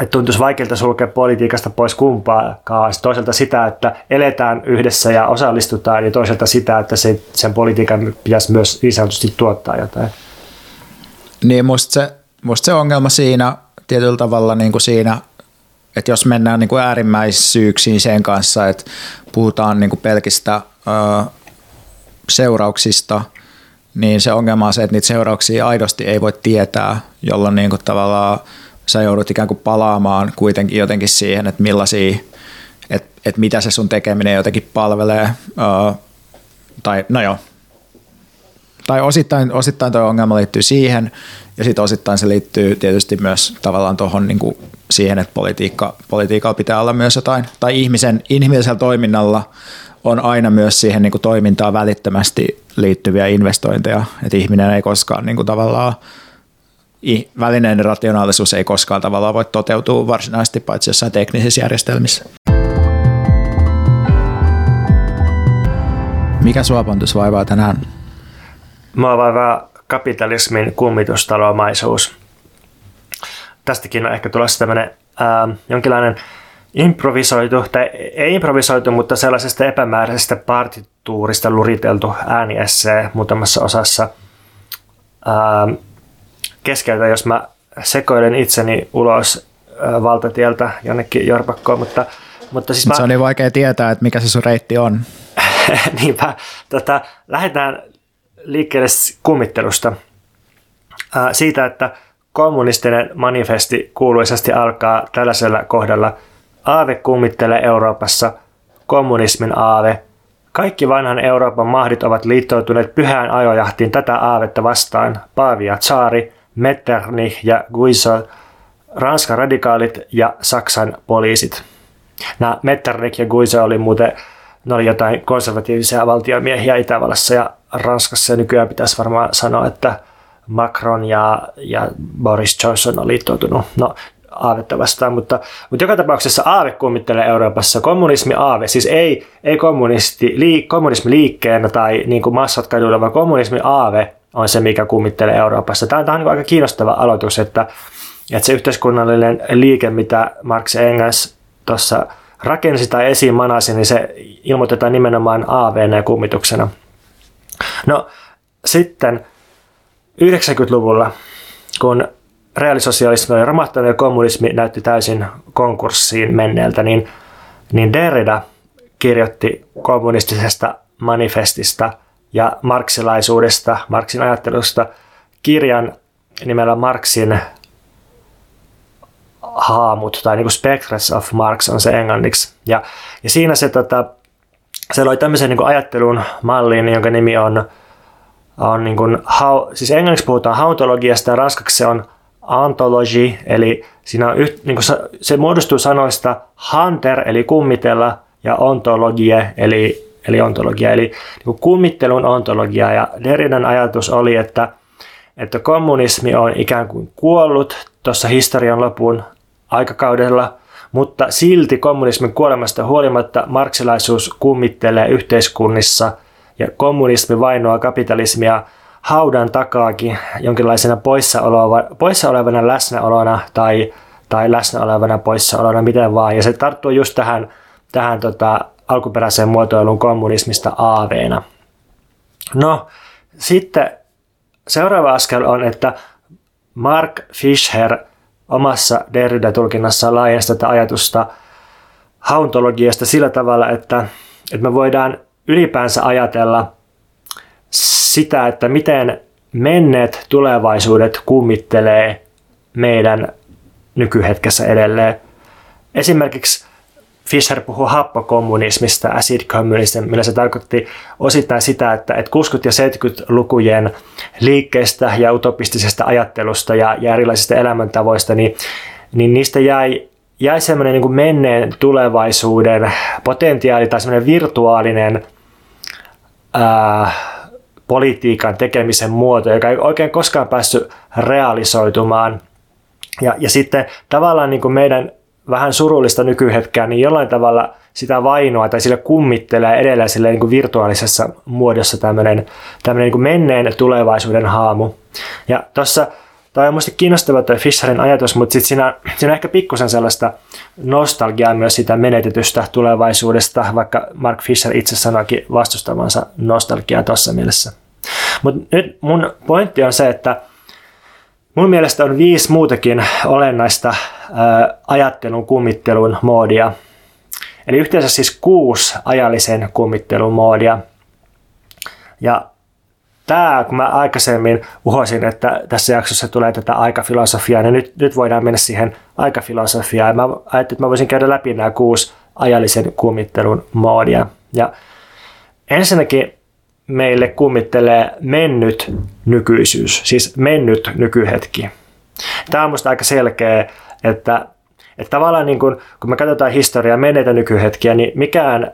että tuntuisi vaikealta sulkea politiikasta pois kumpaakaan. Toisaalta sitä, että eletään yhdessä ja osallistutaan, ja toisaalta sitä, että se, sen politiikan pitäisi myös niin sanotusti tuottaa jotain. Niin, musta se, musta se ongelma siinä tietyllä tavalla niin kuin siinä, että jos mennään niin kuin äärimmäisyyksiin sen kanssa, että puhutaan niin kuin pelkistä ö, seurauksista – niin se ongelma on se, että niitä seurauksia aidosti ei voi tietää, jolloin niin kuin tavallaan sä joudut ikään kuin palaamaan kuitenkin jotenkin siihen, että millaisia, että, että mitä se sun tekeminen jotenkin palvelee, uh, tai no joo, tai osittain, osittain tuo ongelma liittyy siihen, ja sitten osittain se liittyy tietysti myös tavallaan tuohon niin siihen, että politiikka, politiikalla pitää olla myös jotain, tai ihmisen, inhimillisellä toiminnalla on aina myös siihen niin kuin toimintaan välittömästi liittyviä investointeja, että ihminen ei koskaan niin kuin tavallaan välineiden rationaalisuus ei koskaan tavallaan voi toteutua varsinaisesti paitsi jossain teknisissä järjestelmissä. Mikä sua Pontus vaivaa tänään? Mua vaivaa kapitalismin kummitustalomaisuus. Tästäkin on ehkä tulossa tämmöinen jonkinlainen improvisoitu, tai ei improvisoitu, mutta sellaisesta epämääräisestä partituurista luriteltu ääniessee muutamassa osassa. Ää, keskeytä, jos mä sekoilen itseni ulos ää, valtatieltä jonnekin jorpakkoon, mutta, mutta siis mä... Se on niin vaikea tietää, että mikä se sun reitti on. <laughs> Niinpä. Tota, lähdetään liikkeelle kummittelusta. Ää, siitä, että kommunistinen manifesti kuuluisasti alkaa tällaisella kohdalla – Aave kummittelee Euroopassa, kommunismin aave. Kaikki vanhan Euroopan mahdit ovat liittoutuneet pyhään ajojahtiin tätä aavetta vastaan. Paavia Tsari, Metternich ja Guizot, Ranskan radikaalit ja Saksan poliisit. Nämä Metternich ja Guizot oli muuten ne oli jotain konservatiivisia valtiomiehiä Itävallassa ja Ranskassa ja nykyään pitäisi varmaan sanoa, että Macron ja, ja Boris Johnson on liittoutunut. No, aavetta vastaan, mutta, mutta joka tapauksessa aave kummittelee Euroopassa. Kommunismi aave, siis ei, ei kommunisti, lii, kommunismi liikkeenä tai niin kuin massat kaduilla, vaan kommunismi aave on se, mikä kummittelee Euroopassa. Tämä on, tämä on niin aika kiinnostava aloitus, että, että se yhteiskunnallinen liike, mitä Marx ja Engels tuossa rakensi tai esiin manasi, niin se ilmoitetaan nimenomaan AVN ja kummituksena. No sitten 90-luvulla, kun reaalisosialismi oli romahtanut ja kommunismi näytti täysin konkurssiin menneeltä, niin, niin Derrida kirjoitti kommunistisesta manifestista ja marksilaisuudesta, Marksin ajattelusta kirjan nimellä Marksin haamut tai niin kuin Spectres of Marx on se englanniksi. Ja, ja siinä se, tota, se loi tämmöisen niin ajattelun malliin, jonka nimi on, on niin kuin, how, siis englanniksi puhutaan hauntologiasta ja ranskaksi se on Anthology, eli siinä on yht, niin se, se muodostuu sanoista hunter, eli kummitella, ja ontologie, eli, eli ontologia, eli niin kummittelun ontologia. Ja Derridan ajatus oli, että, että kommunismi on ikään kuin kuollut tuossa historian lopun aikakaudella, mutta silti kommunismin kuolemasta huolimatta marksilaisuus kummittelee yhteiskunnissa ja kommunismi vainoaa kapitalismia haudan takaakin jonkinlaisena poissa, oleva, poissa olevana läsnäolona tai, tai läsnä olevana poissaolona, miten vaan. Ja se tarttuu just tähän, tähän tota, alkuperäiseen muotoiluun kommunismista aaveena. No, sitten seuraava askel on, että Mark Fisher omassa Derrida-tulkinnassaan laajensi tätä ajatusta hauntologiasta sillä tavalla, että, että me voidaan ylipäänsä ajatella sitä, että miten menneet tulevaisuudet kummittelee meidän nykyhetkessä edelleen. Esimerkiksi Fisher puhuu happokommunismista, acid communism, millä se tarkoitti osittain sitä, että 60- ja 70-lukujen liikkeestä ja utopistisesta ajattelusta ja, ja erilaisista elämäntavoista, niin, niin niistä jäi, jäi semmoinen niin menneen tulevaisuuden potentiaali tai semmoinen virtuaalinen ää, politiikan tekemisen muoto, joka ei oikein koskaan päässyt realisoitumaan. Ja, ja sitten tavallaan niin kuin meidän vähän surullista nykyhetkeä, niin jollain tavalla sitä vainoa tai sille kummittelee edelleen sille niin kuin virtuaalisessa muodossa tämmöinen, tämmöinen niin kuin menneen tulevaisuuden haamu. Ja tuossa Tämä on minusta kiinnostava tuo Fisherin ajatus, mutta sitten siinä, siinä on ehkä pikkusen sellaista nostalgiaa myös sitä menetetystä tulevaisuudesta, vaikka Mark Fisher itse sanoikin vastustavansa nostalgiaa tuossa mielessä. Mutta nyt mun pointti on se, että mun mielestä on viisi muutakin olennaista ajattelun kummittelun moodia. Eli yhteensä siis kuusi ajallisen kummittelun moodia. Ja tämä, kun mä aikaisemmin uhosin, että tässä jaksossa tulee tätä aikafilosofiaa, niin nyt, nyt voidaan mennä siihen aikafilosofiaan. Mä ajattelin, että mä voisin käydä läpi nämä kuusi ajallisen kummittelun moodia. Ja ensinnäkin meille kummittelee mennyt nykyisyys, siis mennyt nykyhetki. Tämä on minusta aika selkeä, että, että tavallaan niin kun, kun me katsotaan historiaa menneitä nykyhetkiä, niin mikään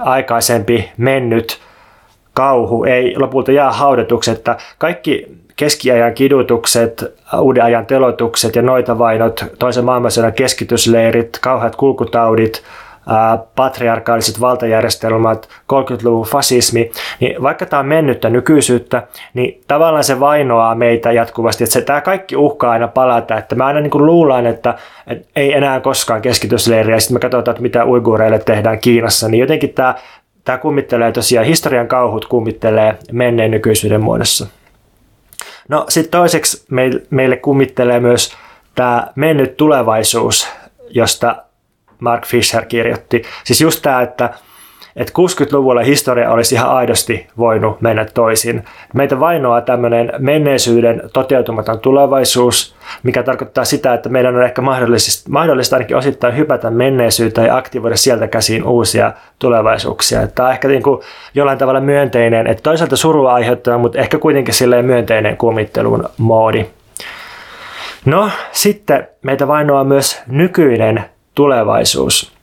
aikaisempi mennyt kauhu ei lopulta jää haudatuksi, että kaikki keskiajan kidutukset, uuden ajan telotukset ja noita vainot, toisen maailmansodan keskitysleirit, kauheat kulkutaudit, patriarkaaliset valtajärjestelmät, 30-luvun fasismi, niin vaikka tämä on mennyttä nykyisyyttä, niin tavallaan se vainoaa meitä jatkuvasti, että se, tämä kaikki uhkaa aina palata, että mä aina niin kuin luulen, että, että ei enää koskaan keskitysleiriä, ja sitten me katsotaan, että mitä uiguureille tehdään Kiinassa, niin jotenkin tämä Tämä kummittelee tosiaan, historian kauhut kummittelee menneen nykyisyyden muodossa. No sitten toiseksi meille kummittelee myös tämä mennyt tulevaisuus, josta Mark Fisher kirjoitti. Siis just tämä, että että 60-luvulla historia olisi ihan aidosti voinut mennä toisin. Meitä vainoaa tämmöinen menneisyyden toteutumaton tulevaisuus, mikä tarkoittaa sitä, että meidän on ehkä mahdollista, ainakin osittain hypätä menneisyyteen ja aktivoida sieltä käsiin uusia tulevaisuuksia. Tämä on ehkä niin kuin jollain tavalla myönteinen, että toisaalta surua aiheuttaa, mutta ehkä kuitenkin silleen myönteinen kummittelun moodi. No, sitten meitä vainoaa myös nykyinen tulevaisuus.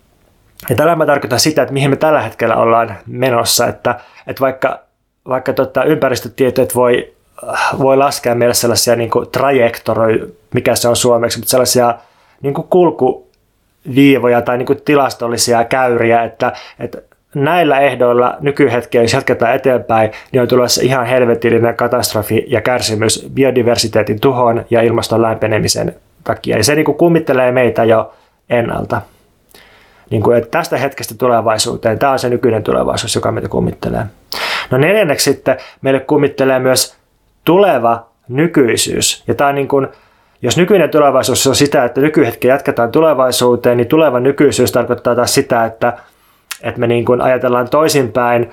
Ja tällä mä tarkoitan sitä, että mihin me tällä hetkellä ollaan menossa, että, että vaikka, vaikka tota, ympäristötieteet voi, voi laskea meille sellaisia niin trajektoroja, mikä se on suomeksi, mutta sellaisia niin kulkuviivoja tai niin tilastollisia käyriä, että, että näillä ehdoilla nykyhetkellä, jos jatketaan eteenpäin, niin on tulossa ihan helvetillinen katastrofi ja kärsimys biodiversiteetin tuhon ja ilmaston lämpenemisen takia. Ja se niin kummittelee meitä jo ennalta. Niin kuin, että tästä hetkestä tulevaisuuteen, tämä on se nykyinen tulevaisuus, joka meitä kummittelee. No neljänneksi sitten meille kummittelee myös tuleva nykyisyys. Ja tämä on niin kuin, jos nykyinen tulevaisuus on sitä, että nykyhetki jatketaan tulevaisuuteen, niin tuleva nykyisyys tarkoittaa taas sitä, että, että me niin kuin ajatellaan toisinpäin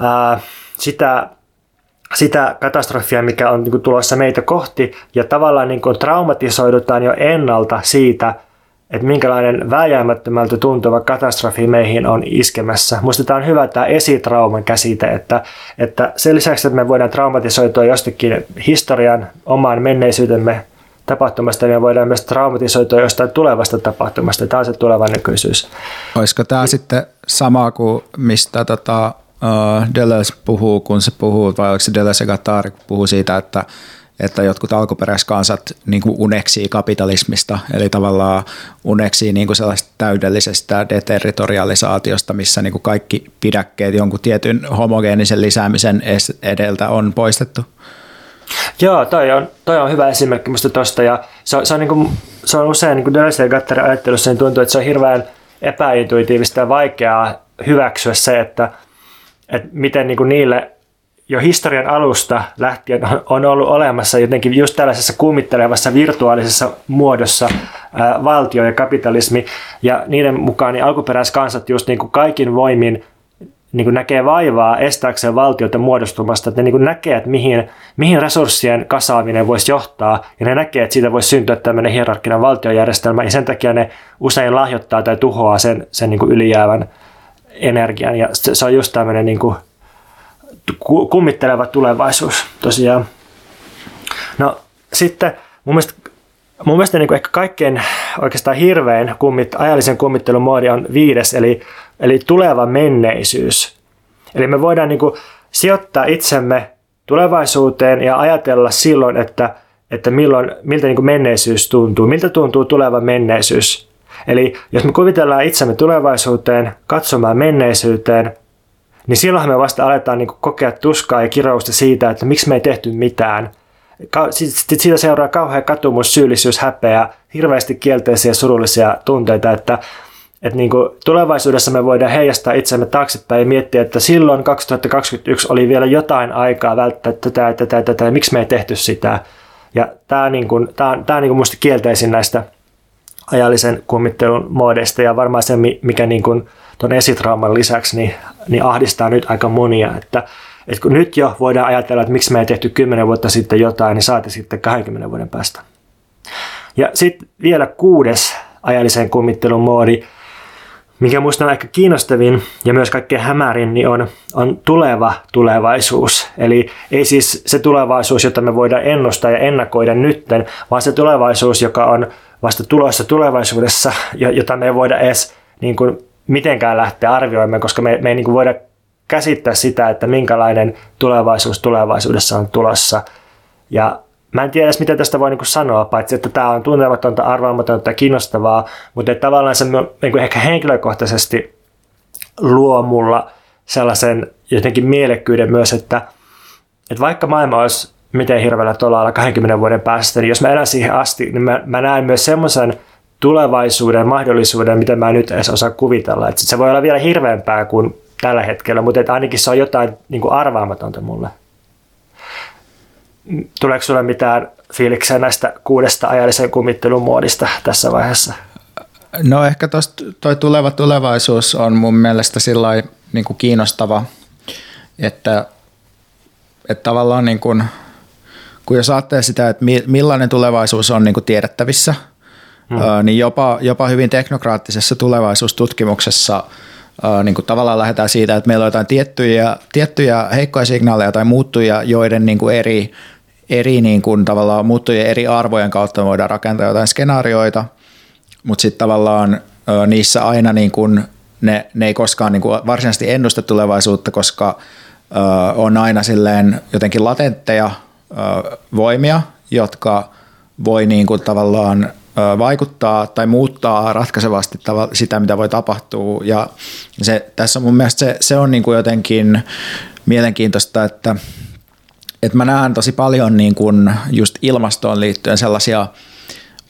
ää, sitä, sitä katastrofia, mikä on niin kuin tulossa meitä kohti, ja tavallaan niin kuin traumatisoidutaan jo ennalta siitä, että minkälainen vääjäämättömältä tuntuva katastrofi meihin on iskemässä. On hyvä tämä esitrauman käsite, että, että sen lisäksi, että me voidaan traumatisoitua jostakin historian omaan menneisyytemme tapahtumasta, niin me voidaan myös traumatisoitua jostain tulevasta tapahtumasta. Tämä on se tuleva nykyisyys. Olisiko tämä niin. sitten sama kuin mistä tota, uh, Deleuze puhuu, kun se puhuu, vai oliko se Deleuze ja Gattari puhuu siitä, että että jotkut alkuperäiskansat niin kuin uneksii kapitalismista, eli tavallaan uneksii niin kuin sellaista täydellisestä deterritorialisaatiosta, missä niin kuin kaikki pidäkkeet jonkun tietyn homogeenisen lisäämisen edeltä on poistettu. Joo, toi on, toi on hyvä esimerkki musta tosta, ja se on, se on, niin kuin, se on usein niin Deleuze ja Gatterin ajattelussa niin tuntuu, että se on hirveän epäintuitiivista ja vaikeaa hyväksyä se, että, että miten niin kuin niille jo historian alusta lähtien on ollut olemassa jotenkin just tällaisessa kummittelevassa virtuaalisessa muodossa ää, valtio ja kapitalismi, ja niiden mukaan niin alkuperäiskansat just niin kuin kaikin voimin niin kuin näkee vaivaa estääkseen valtiota muodostumasta, että ne niin kuin näkee, että mihin, mihin resurssien kasaaminen voisi johtaa, ja ne näkee, että siitä voisi syntyä tämmöinen hierarkkinen valtiojärjestelmä, ja sen takia ne usein lahjoittaa tai tuhoaa sen, sen niin kuin ylijäävän energian, ja se on just tämmöinen niin kuin kummitteleva tulevaisuus tosiaan. No sitten mun mielestä, mun mielestä niin kuin ehkä kaikkein oikeastaan hirvein kummit, ajallisen kummittelun muodi on viides, eli, eli tuleva menneisyys. Eli me voidaan niin kuin sijoittaa itsemme tulevaisuuteen ja ajatella silloin, että, että milloin, miltä niin kuin menneisyys tuntuu, miltä tuntuu tuleva menneisyys. Eli jos me kuvitellaan itsemme tulevaisuuteen, katsomaan menneisyyteen, niin silloinhan me vasta aletaan niin kokea tuskaa ja kirousta siitä, että miksi me ei tehty mitään. Sitten siitä seuraa kauhean katumus, syyllisyys, häpeä, hirveästi kielteisiä surullisia tunteita, että, että niin kuin tulevaisuudessa me voidaan heijastaa itsemme taaksepäin ja miettiä, että silloin 2021 oli vielä jotain aikaa välttää tätä ja tätä ja tätä, ja miksi me ei tehty sitä. Ja tämä niin kuin, tämä on, tämä on niin kuin musta kielteisin näistä ajallisen kummittelun muodeista ja varmaan se, mikä niin kuin tuon esitrauman lisäksi niin, niin ahdistaa nyt aika monia, että, että kun nyt jo voidaan ajatella, että miksi me ei tehty 10 vuotta sitten jotain, niin saati sitten 20 vuoden päästä. Ja sitten vielä kuudes ajallisen kummittelun moodi, mikä minusta on aika kiinnostavin ja myös kaikkein hämärin, niin on, on tuleva tulevaisuus. Eli ei siis se tulevaisuus, jota me voidaan ennustaa ja ennakoida nytten, vaan se tulevaisuus, joka on vasta tulossa tulevaisuudessa, jota me ei voida edes niin kuin mitenkään lähteä arvioimaan, koska me, me ei niin kuin voida käsittää sitä, että minkälainen tulevaisuus tulevaisuudessa on tulossa. Ja mä en tiedä edes, mitä tästä voi niin kuin sanoa, paitsi että tämä on tuntematonta, arvaamatonta ja kiinnostavaa, mutta tavallaan se niin kuin ehkä henkilökohtaisesti luo mulla sellaisen jotenkin mielekkyyden myös, että, että vaikka maailma olisi miten hirveällä tolalla 20 vuoden päästä, niin jos mä elän siihen asti, niin mä, mä näen myös semmoisen tulevaisuuden mahdollisuuden, mitä mä nyt edes osaa kuvitella. Et se voi olla vielä hirveämpää kuin tällä hetkellä, mutta et ainakin se on jotain niin kuin arvaamatonta mulle. Tuleeko sulle mitään fiiliksiä näistä kuudesta ajallisen kumittelun muodista tässä vaiheessa? No ehkä tosta, toi tuleva tulevaisuus on mun mielestä sillä niin kiinnostava, että, että tavallaan niin kuin, kun jos ajattelee sitä, että millainen tulevaisuus on niin kuin tiedettävissä – hmm. niin jopa, jopa hyvin teknokraattisessa tulevaisuustutkimuksessa niin kuin tavallaan lähdetään siitä, että meillä on jotain tiettyjä, tiettyjä heikkoja signaaleja tai muuttuja, joiden niin kuin eri, eri niin kuin tavallaan muuttujien eri arvojen kautta me voidaan rakentaa jotain skenaarioita, mutta sitten tavallaan niissä aina niin kuin ne, ne ei koskaan niin kuin varsinaisesti ennusta tulevaisuutta, koska on aina silleen jotenkin latentteja voimia, jotka voi niin kuin tavallaan vaikuttaa tai muuttaa ratkaisevasti sitä, mitä voi tapahtua. Ja se, tässä mun mielestä se, se on niin kuin jotenkin mielenkiintoista, että, että mä näen tosi paljon niin kuin just ilmastoon liittyen sellaisia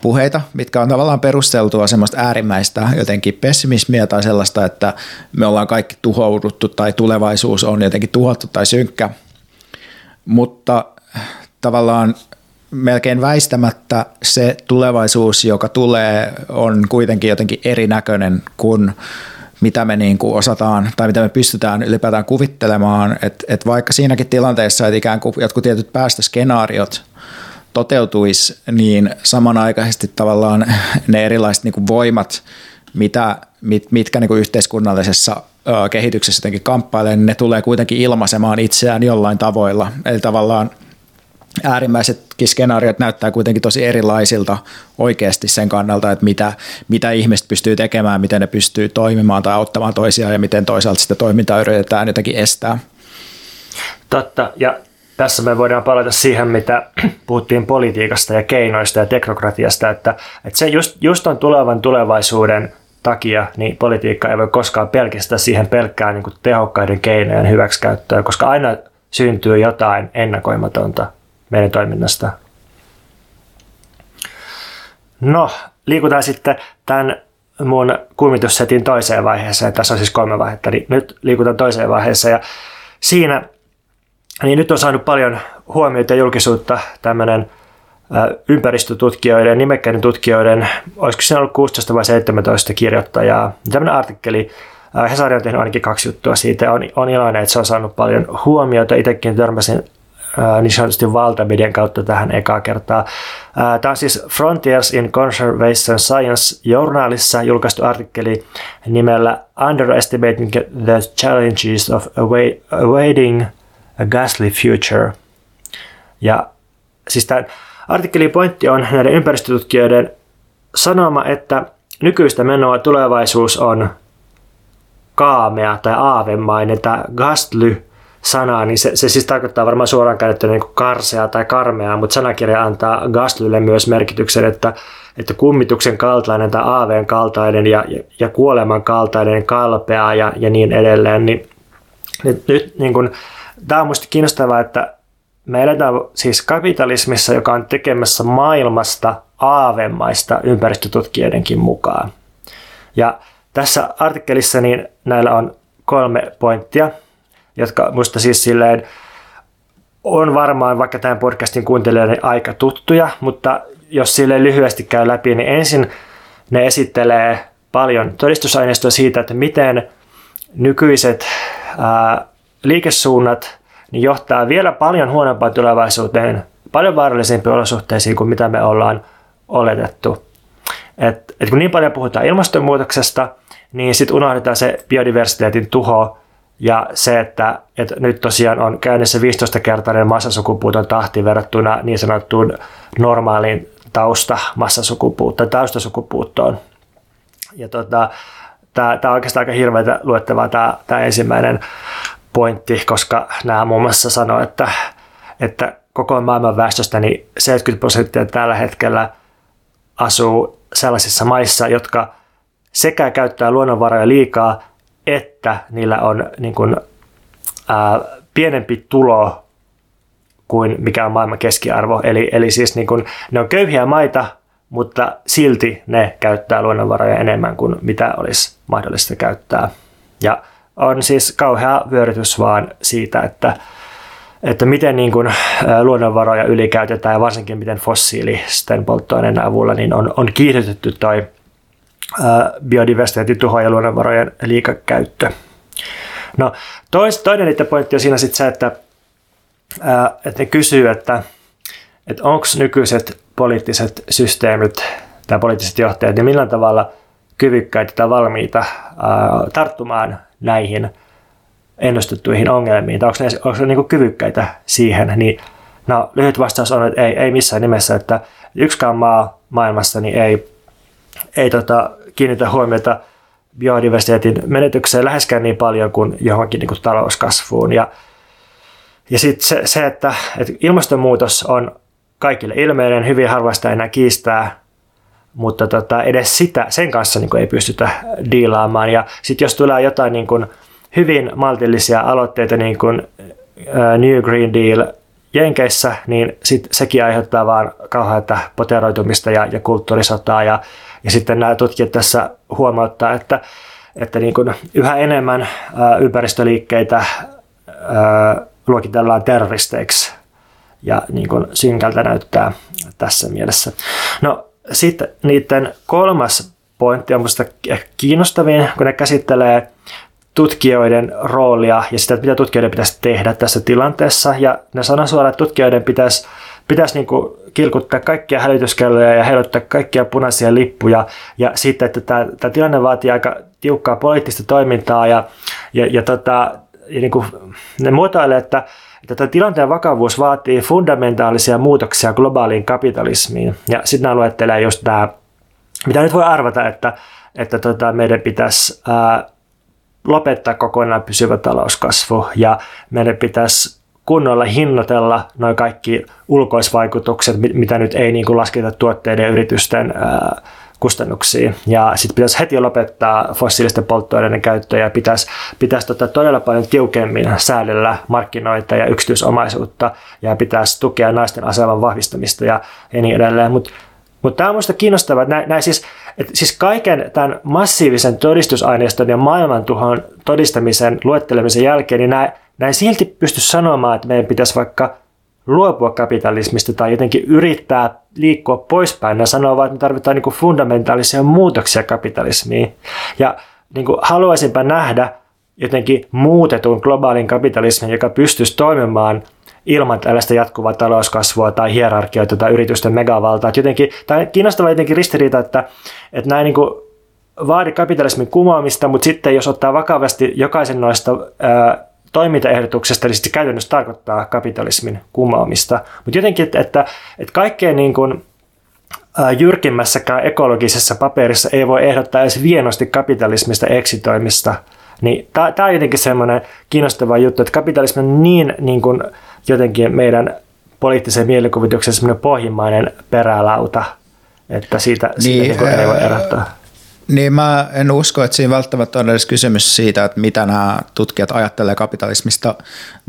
puheita, mitkä on tavallaan perusteltua semmoista äärimmäistä jotenkin pessimismiä tai sellaista, että me ollaan kaikki tuhouduttu tai tulevaisuus on jotenkin tuhottu tai synkkä. Mutta tavallaan melkein väistämättä se tulevaisuus, joka tulee, on kuitenkin jotenkin erinäköinen kuin mitä me niin kuin osataan tai mitä me pystytään ylipäätään kuvittelemaan. Että et vaikka siinäkin tilanteessa, että ikään kuin jotkut tietyt päästöskenaariot toteutuisi, niin samanaikaisesti tavallaan ne erilaiset niin kuin voimat, mitä, mit, mitkä niin kuin yhteiskunnallisessa kehityksessä jotenkin kamppailee, niin ne tulee kuitenkin ilmaisemaan itseään jollain tavoilla. Eli tavallaan – äärimmäisetkin skenaariot näyttää kuitenkin tosi erilaisilta oikeasti sen kannalta, että mitä, mitä ihmiset pystyy tekemään, miten ne pystyy toimimaan tai auttamaan toisiaan ja miten toisaalta sitä toimintaa yritetään jotenkin estää. Totta, ja tässä me voidaan palata siihen, mitä <clears throat> puhuttiin politiikasta ja keinoista ja teknokratiasta, että, että se just, just on tulevan tulevaisuuden takia, niin politiikka ei voi koskaan pelkistää siihen pelkkään niin tehokkaiden keinojen hyväksikäyttöön, koska aina syntyy jotain ennakoimatonta meidän toiminnasta. No, liikutaan sitten tämän mun kuumitussetin toiseen vaiheeseen. Tässä on siis kolme vaihetta, niin nyt liikutaan toiseen vaiheeseen. Ja siinä, niin nyt on saanut paljon huomiota ja julkisuutta tämmöinen ympäristötutkijoiden, nimekkäiden tutkijoiden, olisiko siinä ollut 16 vai 17 kirjoittajaa. Tämmöinen artikkeli, Hesari on tehnyt ainakin kaksi juttua siitä, on, on iloinen, että se on saanut paljon huomiota. Itsekin törmäsin niin sanotusti valtamedian kautta tähän ekaa kertaa. Tämä on siis Frontiers in Conservation Science journaalissa julkaistu artikkeli nimellä Underestimating the Challenges of Awaiting a Ghastly Future. Ja siis tämän artikkelin pointti on näiden ympäristötutkijoiden sanoma, että nykyistä menoa tulevaisuus on kaamea tai aavemainen. Tämä ghastly sanaa, niin se, se siis tarkoittaa varmaan suoraan käytettynä niin karsea tai karmea, mutta sanakirja antaa Gastlylle myös merkityksen, että, että kummituksen kaltainen tai aaveen kaltainen ja, ja, ja kuoleman kaltainen kalpea ja, ja niin edelleen. Niin, nyt, nyt niin kun, tämä on minusta kiinnostavaa, että me eletään siis kapitalismissa, joka on tekemässä maailmasta aavemaista ympäristötutkijoidenkin mukaan. Ja tässä artikkelissa niin näillä on kolme pointtia – jotka musta siis silleen on varmaan vaikka tämän podcastin kuuntelijoiden aika tuttuja, mutta jos sille lyhyesti käy läpi, niin ensin ne esittelee paljon todistusaineistoa siitä, että miten nykyiset ää, liikesuunnat niin johtaa vielä paljon huonompaan tulevaisuuteen, paljon vaarallisempiin olosuhteisiin kuin mitä me ollaan oletettu. Et, et kun niin paljon puhutaan ilmastonmuutoksesta, niin sitten unohdetaan se biodiversiteetin tuho, ja se, että, että nyt tosiaan on käynnissä 15-kertainen massasukupuuton tahti verrattuna niin sanottuun normaaliin tausta massasukupuuttoon tai taustasukupuuttoon. Ja tota, tämä, on oikeastaan aika hirveätä luettavaa tämä, tämä ensimmäinen pointti, koska nämä muun muassa sanoo, että, että koko maailman väestöstä niin 70 prosenttia tällä hetkellä asuu sellaisissa maissa, jotka sekä käyttää luonnonvaroja liikaa, että niillä on niin kuin, ää, pienempi tulo kuin mikä on maailman keskiarvo. Eli, eli siis niin kuin, ne on köyhiä maita, mutta silti ne käyttää luonnonvaroja enemmän kuin mitä olisi mahdollista käyttää. Ja on siis kauhea vyörytys vaan siitä, että, että miten niin kuin luonnonvaroja ylikäytetään ja varsinkin miten fossiilisten polttoaineiden avulla niin on, on kiihdytetty toi biodiversiteetin tuho ja luonnonvarojen liikakäyttö. No, tois, toinen niiden pointti on siinä sitten se, että, ää, että ne kysyy, että, että onko nykyiset poliittiset systeemit tai poliittiset johtajat, niin millä tavalla kyvykkäitä tai valmiita ää, tarttumaan näihin ennustettuihin ongelmiin, tai onko ne, onko ne niin kyvykkäitä siihen, niin no, lyhyt vastaus on, että ei, ei missään nimessä, että yksikään maa maailmassa niin ei ei tota, kiinnitä huomiota biodiversiteetin menetykseen läheskään niin paljon kuin johonkin niin kuin talouskasvuun. Ja, ja sitten se, se että, että ilmastonmuutos on kaikille ilmeinen, hyvin harvasta enää kiistää, mutta tota, edes sitä, sen kanssa niin kuin ei pystytä diilaamaan. Ja sitten jos tulee jotain niin kuin hyvin maltillisia aloitteita, niin kuin New Green Deal Jenkeissä, niin sit sekin aiheuttaa vaan kauheata poteroitumista ja, ja kulttuurisotaa ja ja sitten nämä tutkijat tässä huomauttaa, että, että niin kuin yhä enemmän ympäristöliikkeitä luokitellaan terroristeiksi ja niin kuin synkältä näyttää tässä mielessä. No sitten niiden kolmas pointti on minusta kiinnostavin, kun ne käsittelee tutkijoiden roolia ja sitä, että mitä tutkijoiden pitäisi tehdä tässä tilanteessa. Ja ne sanoo suoraan, että tutkijoiden pitäisi pitäisi niin kuin kilkuttaa kaikkia hälytyskelloja ja heiluttaa kaikkia punaisia lippuja. Ja sitten, että tämä, tämä tilanne vaatii aika tiukkaa poliittista toimintaa ja, ja, ja, tota, ja niin kuin ne muotoilee, että, että tämä tilanteen vakavuus vaatii fundamentaalisia muutoksia globaaliin kapitalismiin. Ja sitten nämä luettelee just tämä, mitä nyt voi arvata, että, että tota, meidän pitäisi ää, lopettaa kokonaan pysyvä talouskasvu ja meidän pitäisi kunnolla hinnoitella noin kaikki ulkoisvaikutukset, mitä nyt ei niin kuin lasketa tuotteiden ja yritysten kustannuksiin. Ja sitten pitäisi heti lopettaa fossiilisten polttoaineiden käyttöä ja pitäisi, pitäisi tota todella paljon tiukemmin säädellä markkinoita ja yksityisomaisuutta ja pitäisi tukea naisten aseman vahvistamista ja, ja niin edelleen. Mutta mutta tämä on minusta kiinnostavaa, että, näin, näin siis, että siis kaiken tämän massiivisen todistusaineiston ja maailmantuhon todistamisen luettelemisen jälkeen, niin näin, näin silti pysty sanomaan, että meidän pitäisi vaikka luopua kapitalismista tai jotenkin yrittää liikkua poispäin ja sanoa vaan, että me tarvitaan niin fundamentaalisia muutoksia kapitalismiin. Ja niin kuin haluaisinpa nähdä jotenkin muutetun globaalin kapitalismin, joka pystyisi toimimaan ilman tällaista jatkuvaa talouskasvua tai hierarkioita tai yritysten megavaltaa. jotenkin, tämä on kiinnostava jotenkin ristiriita, että, että näin niin kuin vaadi kapitalismin kumoamista, mutta sitten jos ottaa vakavasti jokaisen noista ää, toimintaehdotuksesta, niin sitten käytännössä tarkoittaa kapitalismin kumoamista. Mutta jotenkin, että, että, että kaikkein niin kuin, jyrkimmässäkään ekologisessa paperissa ei voi ehdottaa edes vienosti kapitalismista eksitoimista. Niin tämä on jotenkin semmoinen kiinnostava juttu, että kapitalismi on niin, niin kuin, jotenkin meidän poliittisen mielikuvituksen semmoinen pohjimmainen perälauta, että siitä, niin, siitä niin ei voi erottaa. Niin mä en usko, että siinä välttämättä on edes kysymys siitä, että mitä nämä tutkijat ajattelee kapitalismista,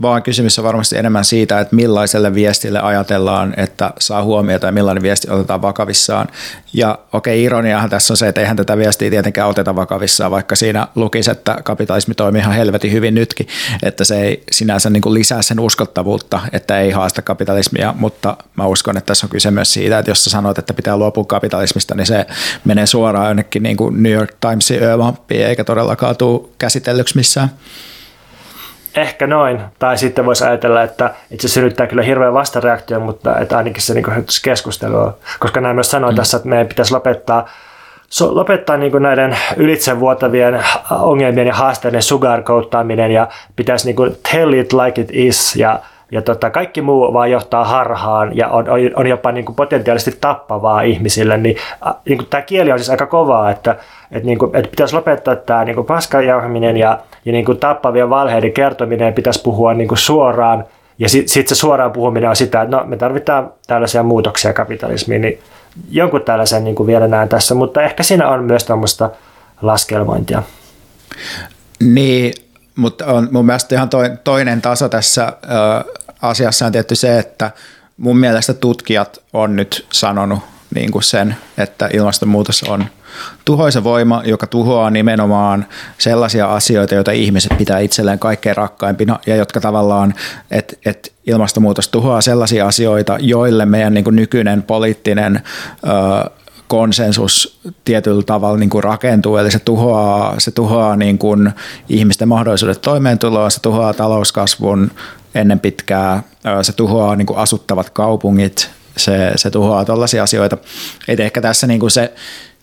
vaan kysymys on varmasti enemmän siitä, että millaiselle viestille ajatellaan, että saa huomiota ja millainen viesti otetaan vakavissaan. Ja okei, okay, ironiahan tässä on se, että eihän tätä viestiä tietenkään oteta vakavissaan, vaikka siinä lukisi, että kapitalismi toimii ihan helvetin hyvin nytkin, että se ei sinänsä niin kuin lisää sen uskottavuutta, että ei haasta kapitalismia, mutta mä uskon, että tässä on kyse myös siitä, että jos sä sanot, että pitää luopua kapitalismista, niin se menee suoraan jonnekin niin kuin New York Timesin öömappiin, eikä todellakaan tule käsitellyksi missään. Ehkä noin. Tai sitten voisi ajatella, että itse se synnyttää kyllä hirveän vastareaktio, mutta että ainakin se niin keskustelua. Koska näin myös sanoin mm. tässä, että meidän pitäisi lopettaa so, lopettaa niin kuin näiden ylitsevuotavien ongelmien ja haasteiden sugarcoattaaminen ja pitäisi niin kuin tell it like it is ja ja tota, kaikki muu vaan johtaa harhaan ja on, on, on jopa niin kuin potentiaalisesti tappavaa ihmisille, niin, äh, niin kuin tämä kieli on siis aika kovaa, että, että, niin kuin, että pitäisi lopettaa tämä niin paskajauhaminen ja, ja niin kuin tappavien valheiden kertominen pitäisi puhua niin kuin suoraan ja sitten sit se suoraan puhuminen on sitä, että no, me tarvitaan tällaisia muutoksia kapitalismiin, niin jonkun tällaisen niin kuin vielä näen tässä, mutta ehkä siinä on myös tämmöistä laskelmointia. Niin, mutta on mun mielestä ihan toinen taso tässä asiassa on tietty se, että mun mielestä tutkijat on nyt sanonut niin kuin sen, että ilmastonmuutos on tuhoisa voima, joka tuhoaa nimenomaan sellaisia asioita, joita ihmiset pitää itselleen kaikkein rakkaimpina ja jotka tavallaan, että et ilmastonmuutos tuhoaa sellaisia asioita, joille meidän niin kuin nykyinen poliittinen ö, konsensus tietyllä tavalla niin kuin rakentuu, eli se tuhoaa, se tuhoaa niin kuin ihmisten mahdollisuudet toimeentuloa, se tuhoaa talouskasvun ennen pitkää, se tuhoaa niin kuin asuttavat kaupungit, se, se tuhoaa tällaisia asioita. Et ehkä tässä niin kuin se,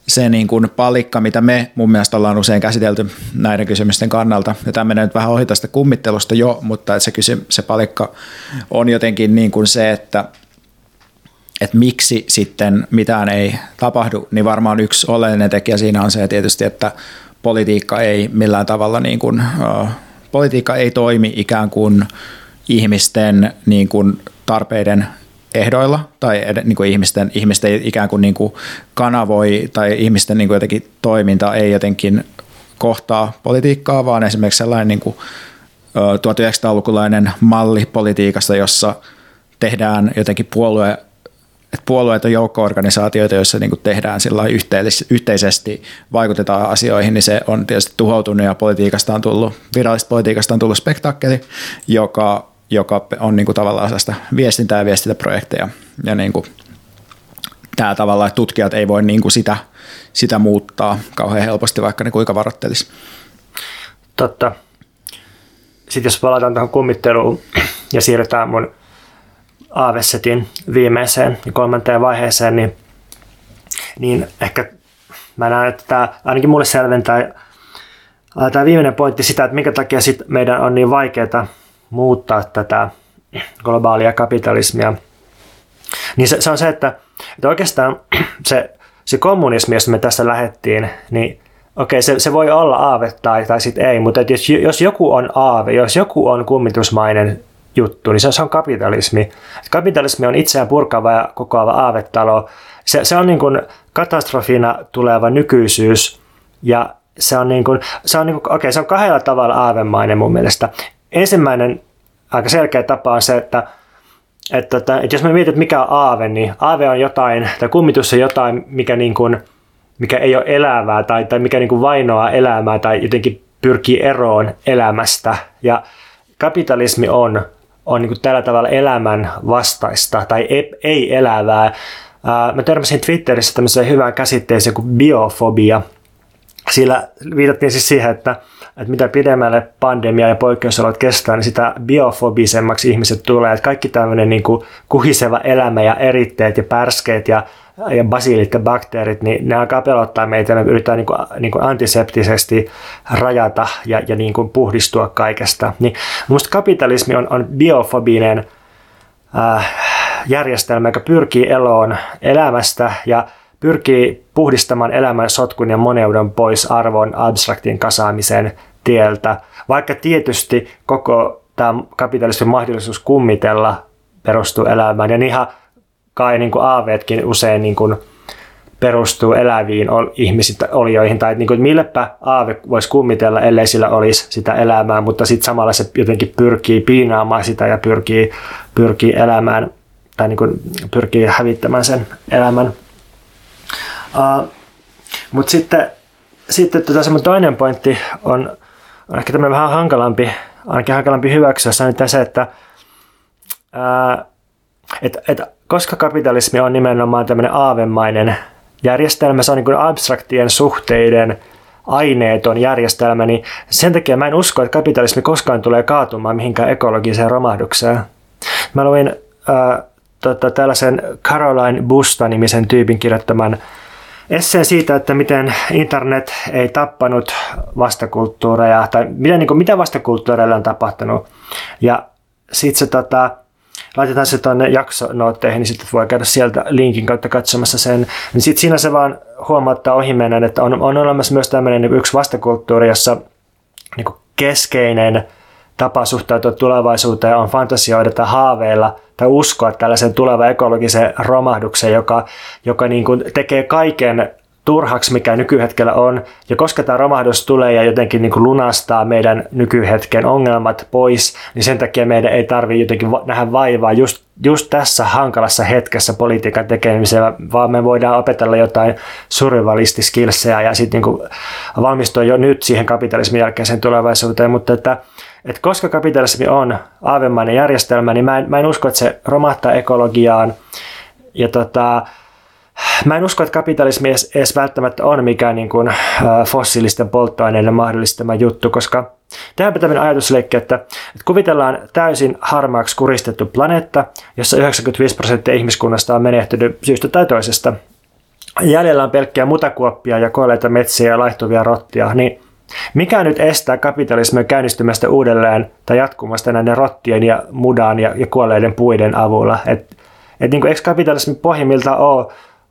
se niin kuin palikka, mitä me mun mielestä ollaan usein käsitelty näiden kysymysten kannalta, ja tämä menee nyt vähän ohi tästä kummittelusta jo, mutta se, kysy, se palikka on jotenkin niin kuin se, että että miksi sitten mitään ei tapahdu, niin varmaan yksi oleellinen tekijä siinä on se tietysti, että politiikka ei millään tavalla niin kuin, uh, politiikka ei toimi ikään kuin ihmisten niin kuin tarpeiden ehdoilla tai niin kuin ihmisten, ihmisten ikään kuin, niin kuin kanavoi tai ihmisten niin kuin jotenkin toiminta ei jotenkin kohtaa politiikkaa, vaan esimerkiksi sellainen niin kuin 1900-lukulainen malli politiikasta, jossa tehdään jotenkin puolue että puolueet on joukko-organisaatioita, joissa niin tehdään yhteisesti, vaikutetaan asioihin, niin se on tietysti tuhoutunut ja politiikasta on tullut, virallisesta politiikasta on tullut spektaakkeli, joka, joka on niin kuin tavallaan sellaista viestintää ja viestintäprojekteja. Ja niin kuin, tämä tavalla, että tutkijat ei voi niin kuin sitä, sitä muuttaa kauhean helposti, vaikka ne kuinka varoittelisi. Totta. Sitten jos palataan tuohon kummitteluun ja siirrytään mun Aavesetin viimeiseen ja kolmanteen vaiheeseen, niin, niin ehkä mä näen, että tämä ainakin mulle selventää tämä viimeinen pointti sitä, että minkä takia sit meidän on niin vaikeaa muuttaa tätä globaalia kapitalismia. Niin se, se on se, että, että oikeastaan <clears throat> se, se kommunismi, jos me tässä lähettiin, niin okei, se, se voi olla aave tai, tai sitten ei, mutta jos, jos joku on aave, jos joku on kummitusmainen juttu, niin se, se on kapitalismi. Kapitalismi on itseään purkava ja kokoava aavetalo. Se, se on niin kuin katastrofina tuleva nykyisyys ja se on, niin kuin, se on, niin kuin, okay, se on kahdella tavalla aavemainen mun mielestä. Ensimmäinen aika selkeä tapa on se, että että, että, että jos me mietit, mikä on aave, niin aave on jotain, tai kummitus on jotain, mikä, niin kuin, mikä ei ole elävää, tai, tai mikä niin kuin vainoaa elämää, tai jotenkin pyrkii eroon elämästä. Ja kapitalismi on, on niin kuin tällä tavalla elämän vastaista, tai ei, ei elävää. Mä törmäsin Twitterissä tämmöiseen hyvään käsitteeseen kuin biofobia. Sillä viitattiin siis siihen, että että mitä pidemmälle pandemia ja poikkeusolot kestää, niin sitä biofobisemmaksi ihmiset tulee. Että kaikki tämmöinen niin kuin kuhiseva elämä ja eritteet ja pärskeet ja, ja basiilit ja bakteerit, niin ne alkaa pelottaa meitä ja me yritetään niin kuin, niin kuin antiseptisesti rajata ja, ja niin kuin puhdistua kaikesta. Niin minusta kapitalismi on, on biofobinen äh, järjestelmä, joka pyrkii eloon elämästä ja pyrkii puhdistamaan elämän sotkun ja moneuden pois arvon abstraktin kasaamisen tieltä, vaikka tietysti koko tämä kapitalismin mahdollisuus kummitella perustuu elämään, ja ihan kai niin kuin aaveetkin usein niin kuin perustuu eläviin ihmisiin, olioihin, tai niin kuin, millepä aave voisi kummitella, ellei sillä olisi sitä elämää, mutta sitten samalla se jotenkin pyrkii piinaamaan sitä ja pyrkii, pyrkii elämään, tai niin kuin pyrkii hävittämään sen elämän. Uh, Mutta sitten, sitten tota, toinen pointti on, on ehkä tämmöinen vähän hankalampi, ainakin hankalampi hyväksyä, se on se, että uh, et, et, koska kapitalismi on nimenomaan tämmöinen aavemainen järjestelmä, se on niin abstraktien suhteiden aineeton järjestelmä, niin sen takia mä en usko, että kapitalismi koskaan tulee kaatumaan mihinkään ekologiseen romahdukseen. Mä luin äh, tota, tällaisen Caroline Busta-nimisen tyypin kirjoittaman esseen siitä, että miten internet ei tappanut vastakulttuureja, tai miten, niin kuin, mitä vastakulttuureilla on tapahtunut. Ja sitten se tota, laitetaan se tuonne jaksonootteihin, niin sitten voi käydä sieltä linkin kautta katsomassa sen. Niin sitten siinä se vaan huomauttaa ohimennen, että on, on olemassa myös tämmöinen niin yksi vastakulttuuri, jossa niin keskeinen tapa suhtautua tulevaisuuteen on fantasioida tai haaveilla tai uskoa tällaisen tulevan ekologisen romahduksen, joka, joka niin kuin tekee kaiken turhaksi, mikä nykyhetkellä on. Ja koska tämä romahdus tulee ja jotenkin niin kuin lunastaa meidän nykyhetken ongelmat pois, niin sen takia meidän ei tarvitse jotenkin nähdä vaivaa just, just tässä hankalassa hetkessä politiikan tekemiseen, vaan me voidaan opetella jotain survivalistiskilsejä ja sitten niin valmistua jo nyt siihen kapitalismin jälkeiseen tulevaisuuteen. Mutta että, että koska kapitalismi on aavemainen järjestelmä, niin mä en, mä en usko, että se romahtaa ekologiaan. Ja tota, Mä en usko, että kapitalismi edes, edes välttämättä on mikään niin kuin, fossiilisten polttoaineiden mahdollistama juttu, koska tehdäänpä tämmöinen ajatusleikki, että, että kuvitellaan täysin harmaaksi kuristettu planeetta, jossa 95 prosenttia ihmiskunnasta on menehtynyt syystä tai toisesta. Jäljellä on pelkkiä mutakuoppia ja kuolleita metsiä ja laihtuvia rottia, niin mikä nyt estää kapitalismia käynnistymästä uudelleen tai jatkumasta näiden rottien ja mudan ja, ja kuolleiden puiden avulla? Et, et niin kuin, eikö kapitalismi pohjimmiltaan ole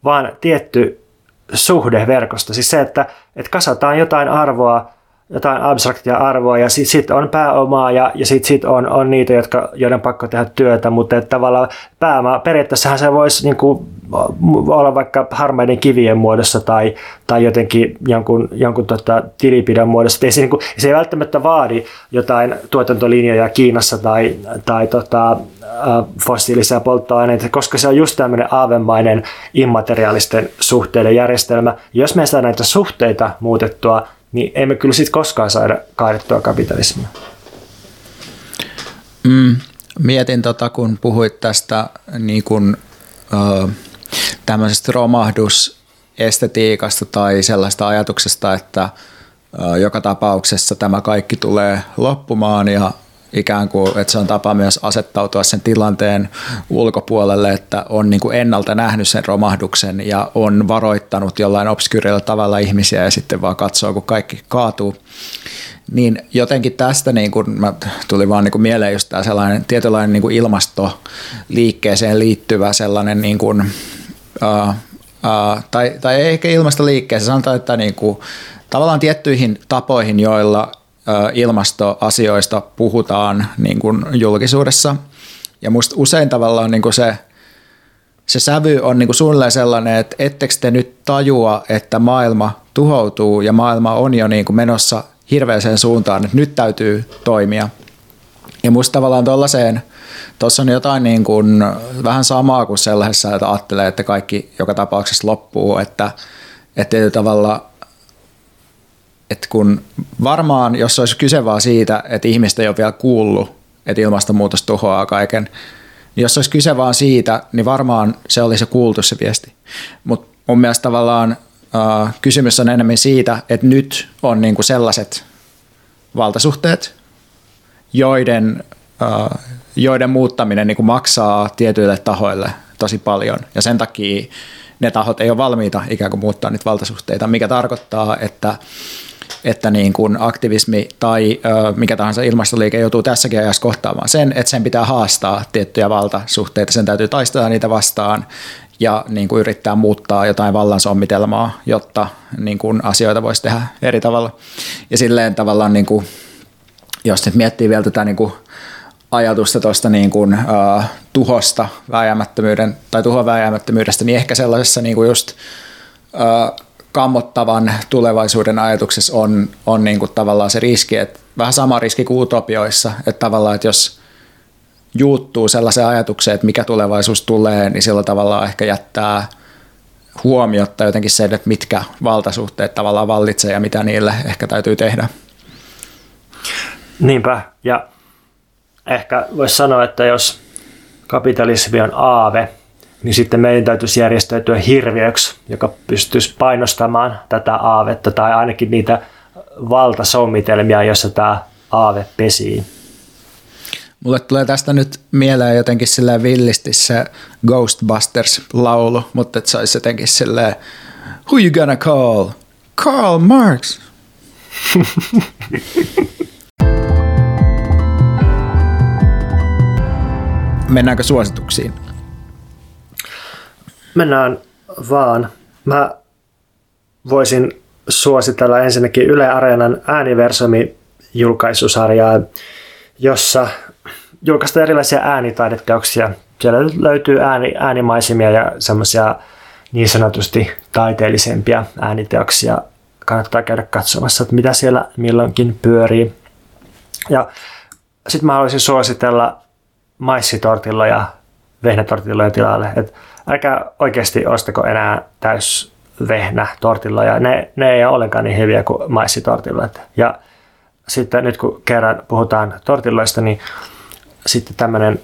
vaan tietty suhde verkosta. Siis se, että, että kasataan jotain arvoa, jotain abstraktia arvoa ja sitten sit on pääomaa ja, ja sitten sit on, on niitä, jotka, joiden pakko tehdä työtä, mutta että tavallaan pääoma, periaatteessahan se voisi niin kuin, olla vaikka harmaiden kivien muodossa tai, tai jotenkin jonkun, jonkun tota, tilipidon muodossa. Ei se, niin kuin, se ei välttämättä vaadi jotain tuotantolinjoja Kiinassa tai, tai tota, fossiilisia polttoaineita, koska se on just tämmöinen aavemainen immateriaalisten suhteiden järjestelmä. Jos me saadaan näitä suhteita muutettua, niin emme kyllä sitten koskaan saada kaadettua kapitalismia. Mm, mietin, tota, kun puhuit tästä niin kun, ö, tämmöisestä romahdusestetiikasta tai sellaista ajatuksesta, että ö, joka tapauksessa tämä kaikki tulee loppumaan ja ikään kuin, että se on tapa myös asettautua sen tilanteen ulkopuolelle, että on niin kuin ennalta nähnyt sen romahduksen ja on varoittanut jollain obskyyrillä tavalla ihmisiä ja sitten vaan katsoo, kun kaikki kaatuu. Niin jotenkin tästä niin kuin, mä tuli vaan niin kuin mieleen just tämä sellainen tietynlainen niin kuin ilmastoliikkeeseen liittyvä sellainen niin kuin, uh, uh, tai, tai ehkä ilmastoliikkeeseen, sanotaan, että niin kuin, tavallaan tiettyihin tapoihin, joilla ilmastoasioista puhutaan niin kuin julkisuudessa. Ja musta usein tavallaan niin kuin se, se sävy on niin kuin suunnilleen sellainen, että ettekö te nyt tajua, että maailma tuhoutuu ja maailma on jo niin kuin menossa hirveäseen suuntaan, että nyt täytyy toimia. Ja musta tavallaan tuollaiseen, tuossa on jotain niin kuin, vähän samaa kuin sellaisessa, että ajattelee, että kaikki joka tapauksessa loppuu, että, että tavalla että kun varmaan, jos olisi kyse vaan siitä, että ihmistä ei ole vielä kuullut, että ilmastonmuutos tuhoaa kaiken, niin jos olisi kyse vaan siitä, niin varmaan se olisi kuultu se viesti. Mutta mun mielestä tavallaan äh, kysymys on enemmän siitä, että nyt on niinku sellaiset valtasuhteet, joiden, äh, joiden muuttaminen niinku maksaa tietyille tahoille tosi paljon. Ja sen takia ne tahot ei ole valmiita ikään kuin muuttaa niitä valtasuhteita, mikä tarkoittaa, että että niin kuin aktivismi tai ö, mikä tahansa ilmastoliike joutuu tässäkin ajassa kohtaamaan sen, että sen pitää haastaa tiettyjä valtasuhteita, sen täytyy taistella niitä vastaan ja niin kuin yrittää muuttaa jotain vallansomitelmaa, jotta niin kuin asioita voisi tehdä eri tavalla. Ja silleen tavallaan, niin kuin, jos nyt miettii vielä tätä niin kuin ajatusta tuosta niin kuin, uh, tuhosta vääjäämättömyyden tai tuhon vääjäämättömyydestä, niin ehkä sellaisessa niin kuin just uh, kammottavan tulevaisuuden ajatuksessa on, on niin kuin tavallaan se riski, että vähän sama riski kuin utopioissa, että tavallaan, että jos juuttuu sellaiseen ajatukseen, että mikä tulevaisuus tulee, niin sillä tavalla ehkä jättää huomiotta jotenkin se, että mitkä valtasuhteet tavallaan vallitsee ja mitä niille ehkä täytyy tehdä. Niinpä, ja ehkä voisi sanoa, että jos kapitalismi on aave, niin sitten meidän täytyisi järjestäytyä hirviöksi, joka pystyisi painostamaan tätä aavetta tai ainakin niitä valtasommitelmia, joissa tämä aave pesii. Mulle tulee tästä nyt mieleen jotenkin silleen villisti se Ghostbusters-laulu, mutta että se olisi jotenkin silleen Who you gonna call? Karl Marx! <laughs> Mennäänkö suosituksiin? Mennään vaan. Mä voisin suositella ensinnäkin Yle Areenan ääniversumi julkaisusarjaa, jossa julkaistaan erilaisia äänitaideteoksia. Siellä löytyy ääni, äänimaisemia ja semmoisia niin sanotusti taiteellisempia ääniteoksia. Kannattaa käydä katsomassa, että mitä siellä milloinkin pyörii. Ja sitten mä haluaisin suositella maissitortilla ja vehnätortillojen tilalle. Et älkää oikeasti ostako enää täys vehnä tortilla ja ne, ne ei ole ollenkaan niin hyviä kuin maissitortillat. Ja sitten nyt kun kerran puhutaan tortilloista, niin sitten tämmöinen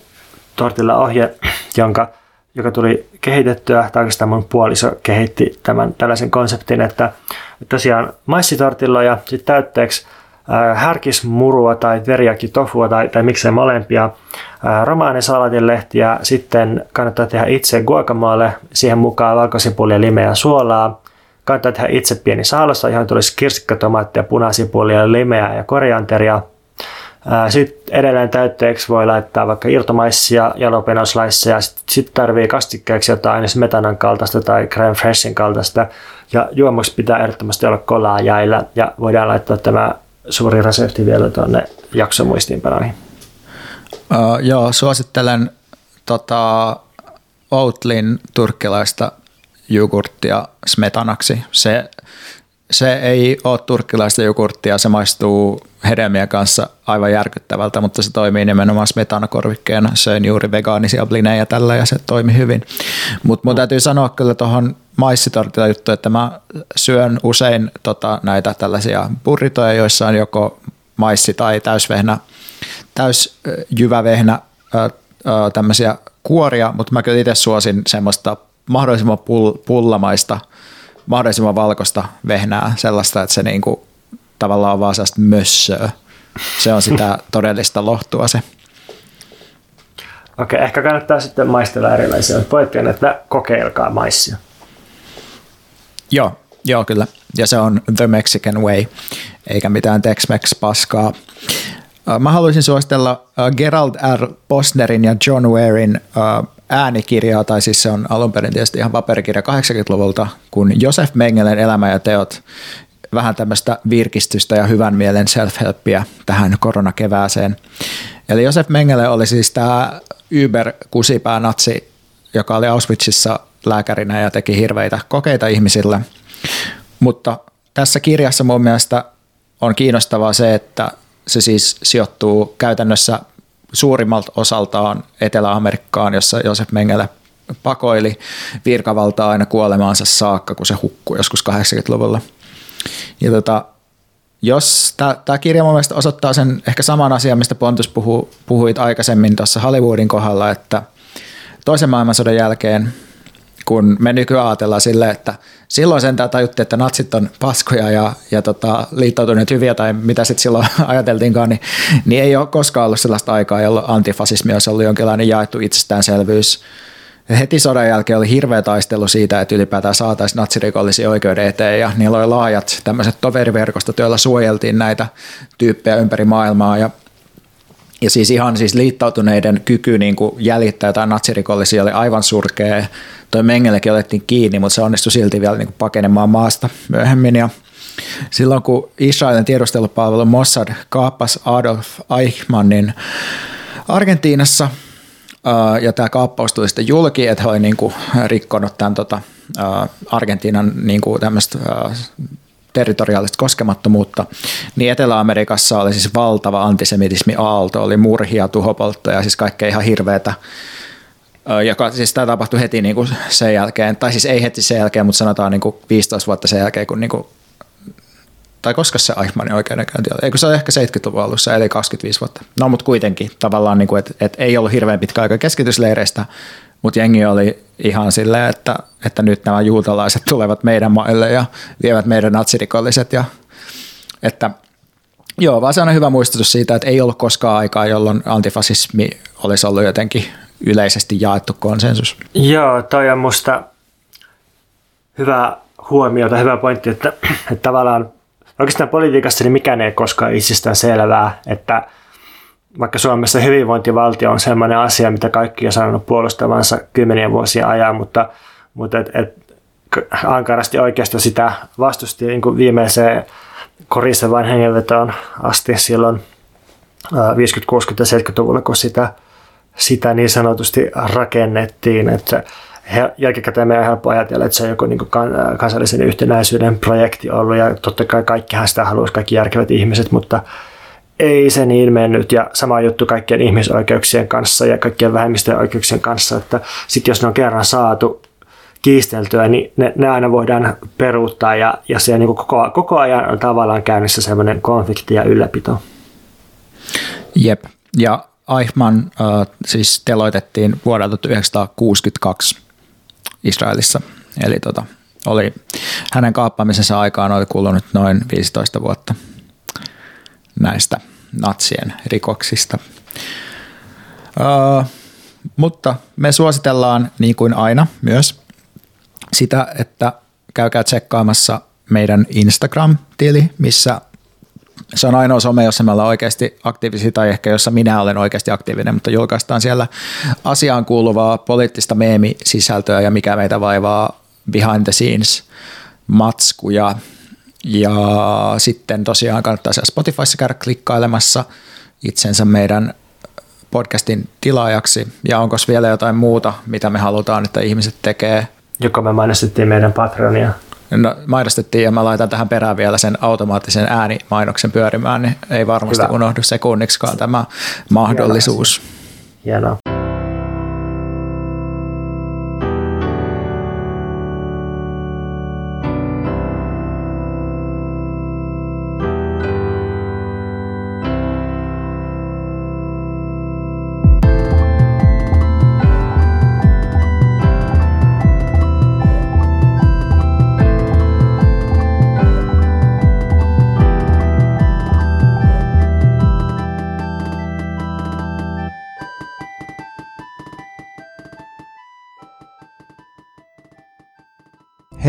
tortilla-ohje, jonka, joka tuli kehitettyä, tai oikeastaan mun puoliso kehitti tämän tällaisen konseptin, että tosiaan maissitortilloja sitten täytteeksi härkismurua tai teriaki tofua tai, tai miksei molempia, romaanisalatinlehtiä, sitten kannattaa tehdä itse guacamole, siihen mukaan valkosipulia, limeä ja suolaa, kannattaa tehdä itse pieni saalossa, johon tulisi kirsikkatomaattia, punasipulia, limeä ja korianteria. Sitten edelleen täytteeksi voi laittaa vaikka irtomaissia, jalopenoslaisseja, sitten tarvii kastikkeeksi jotain smetanan kaltaista tai creme freshin kaltaista. Ja juomuksi pitää ehdottomasti olla kolaa jäillä ja voidaan laittaa tämä suuri resepti vielä tuonne jaksomuistiinpanoihin. Uh, joo, suosittelen tota, Outlin turkkilaista jogurttia smetanaksi. Se, se ei ole turkkilaista jogurttia, se maistuu hedelmien kanssa aivan järkyttävältä, mutta se toimii nimenomaan smetanakorvikkeena. Söin juuri vegaanisia blinejä tällä ja se toimi hyvin. Mutta mun täytyy sanoa kyllä tuohon maissitortilla juttu, että mä syön usein tota, näitä tällaisia burritoja, joissa on joko maissi tai täysvehnä, täysjyvävehnä tämmöisiä kuoria, mutta mä kyllä itse suosin semmoista mahdollisimman pull- pullamaista, mahdollisimman valkoista vehnää, sellaista, että se niinku tavallaan vaan sellaista mössöä. Se on sitä <laughs> todellista lohtua se. Okei, ehkä kannattaa sitten maistella erilaisia. Pointti että kokeilkaa maissia. Joo, joo kyllä. Ja se on The Mexican Way, eikä mitään Tex-Mex paskaa. Mä haluaisin suositella Gerald R. Posnerin ja John Warein äänikirjaa, tai siis se on alun perin tietysti ihan paperikirja 80-luvulta, kun Josef Mengelen elämä ja teot, vähän tämmöistä virkistystä ja hyvän mielen self-helppiä tähän koronakevääseen. Eli Josef Mengele oli siis tämä Uber-kusipää natsi, joka oli Auschwitzissa lääkärinä ja teki hirveitä kokeita ihmisille. Mutta tässä kirjassa mun mielestä on kiinnostavaa se, että se siis sijoittuu käytännössä suurimmalta osaltaan Etelä-Amerikkaan, jossa Josef Mengele pakoili virkavaltaa aina kuolemaansa saakka, kun se hukkui joskus 80-luvulla. Ja tota, jos tämä kirja mun mielestä osoittaa sen ehkä saman asian, mistä Pontus puhu, puhuit aikaisemmin tuossa Hollywoodin kohdalla, että toisen maailmansodan jälkeen, kun me nykyään ajatellaan silleen, että silloin sen tajuttiin, että natsit on paskoja ja, ja tota, liittoutuneet hyviä tai mitä sitten silloin <laughs> ajateltiinkaan, niin, niin ei ole koskaan ollut sellaista aikaa, jolloin antifasismi olisi ollut jonkinlainen jaettu itsestäänselvyys. Heti sodan jälkeen oli hirveä taistelu siitä, että ylipäätään saataisiin natsirikollisia oikeuden eteen ja niillä oli laajat tämmöiset toveriverkostot, joilla suojeltiin näitä tyyppejä ympäri maailmaa ja ja siis ihan siis liittautuneiden kyky niin kuin jäljittää jotain natsirikollisia oli aivan surkea. Toi Mengellekin otettiin kiinni, mutta se onnistui silti vielä niin kuin pakenemaan maasta myöhemmin. Ja silloin kun Israelin tiedustelupalvelu Mossad kaappasi Adolf Eichmannin Argentiinassa – ja tämä kaappaus tuli sitten julki, että he olivat niin rikkonut tämän tota, Argentiinan niin kuin tämmöistä territoriaalista koskemattomuutta, niin Etelä-Amerikassa oli siis valtava antisemitismi aalto, oli murhia, tuhopolttoja, siis kaikkea ihan hirveätä. Joka, siis tämä tapahtui heti niin kuin sen jälkeen, tai siis ei heti sen jälkeen, mutta sanotaan niin kuin 15 vuotta sen jälkeen, kun niin kuin tai koska se Eichmannin oikeudenkäynti oli? Eikö se ole ehkä 70-luvun alussa, eli 25 vuotta. No, mutta kuitenkin tavallaan, niin että et ei ollut hirveän pitkä aika keskitysleireistä, mutta jengi oli ihan silleen, että, että nyt nämä juutalaiset tulevat meidän maille ja vievät meidän natsirikolliset. Ja, että Joo, vaan se on hyvä muistutus siitä, että ei ollut koskaan aikaa, jolloin antifasismi olisi ollut jotenkin yleisesti jaettu konsensus. Joo, toi on musta hyvä huomio tai hyvä pointti, että, että tavallaan oikeastaan politiikassa niin mikään ei koskaan itsestään selvää, että vaikka Suomessa hyvinvointivaltio on sellainen asia, mitä kaikki on sanonut puolustavansa kymmeniä vuosia ajan, mutta, mutta et, et, ankarasti oikeasta sitä vastusti niin kuin viimeiseen korisevaan hengenvetoon asti silloin 50-, 60- ja 70-luvulla, kun sitä, sitä niin sanotusti rakennettiin. Että jälkikäteen meidän on helppo ajatella, että se on joku niin kansallisen yhtenäisyyden projekti ollut ja totta kai kaikkihan sitä haluaisi, kaikki järkevät ihmiset, mutta ei se niin mennyt ja sama juttu kaikkien ihmisoikeuksien kanssa ja kaikkien vähemmistöjen oikeuksien kanssa, että sitten jos ne on kerran saatu kiisteltyä, niin ne, ne aina voidaan peruuttaa ja, ja se niin koko, koko ajan on tavallaan käynnissä semmoinen konflikti ja ylläpito. Jep, ja Eichmann äh, siis teloitettiin vuodelta 1962 Israelissa. Eli tota, oli, hänen kaappaamisensa aikaan oli kulunut noin 15 vuotta näistä natsien rikoksista. Uh, mutta me suositellaan niin kuin aina myös sitä, että käykää tsekkaamassa meidän Instagram-tili, missä se on ainoa some, jossa me ollaan oikeasti aktiivisia tai ehkä jossa minä olen oikeasti aktiivinen, mutta julkaistaan siellä asiaan kuuluvaa poliittista meemisisältöä ja mikä meitä vaivaa behind the scenes matskuja. Ja sitten tosiaan kannattaa siellä Spotifyssa käydä klikkailemassa itsensä meidän podcastin tilaajaksi. Ja onko vielä jotain muuta, mitä me halutaan, että ihmiset tekee? Joka me mainostettiin meidän Patreonia no, mainostettiin ja mä laitan tähän perään vielä sen automaattisen äänimainoksen pyörimään, niin ei varmasti Hyvä. unohdu sekunniksikaan tämä mahdollisuus. Hienoa.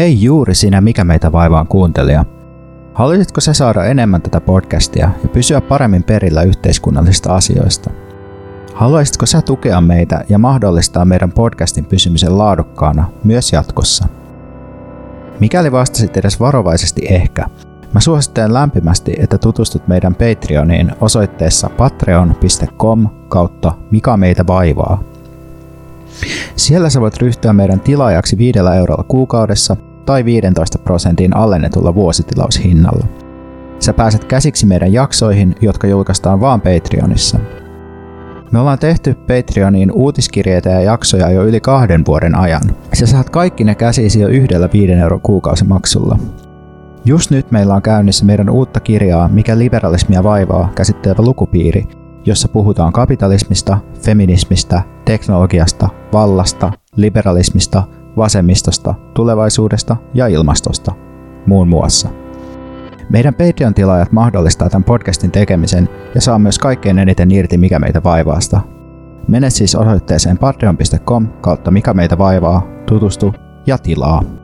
Hei juuri sinä Mikä meitä vaivaan kuuntelija. Haluaisitko se saada enemmän tätä podcastia ja pysyä paremmin perillä yhteiskunnallisista asioista? Haluaisitko sä tukea meitä ja mahdollistaa meidän podcastin pysymisen laadukkaana myös jatkossa? Mikäli vastasit edes varovaisesti ehkä, Mä suosittelen lämpimästi, että tutustut meidän Patreoniin osoitteessa patreon.com kautta Mikä meitä vaivaa. Siellä sä voit ryhtyä meidän tilaajaksi 5 eurolla kuukaudessa tai 15 prosentin allennetulla vuositilaushinnalla. Sä pääset käsiksi meidän jaksoihin, jotka julkaistaan vaan Patreonissa. Me ollaan tehty Patreoniin uutiskirjeitä ja jaksoja jo yli kahden vuoden ajan. Sä saat kaikki ne käsisi jo yhdellä 5 euron kuukausimaksulla. Just nyt meillä on käynnissä meidän uutta kirjaa Mikä liberalismia vaivaa käsittelevä lukupiiri, jossa puhutaan kapitalismista, feminismistä, teknologiasta, vallasta, liberalismista, vasemmistosta, tulevaisuudesta ja ilmastosta, muun muassa. Meidän Patreon-tilaajat mahdollistaa tämän podcastin tekemisen ja saa myös kaikkein eniten irti Mikä meitä vaivaasta. Mene siis osoitteeseen patreon.com kautta Mikä meitä vaivaa, tutustu ja tilaa.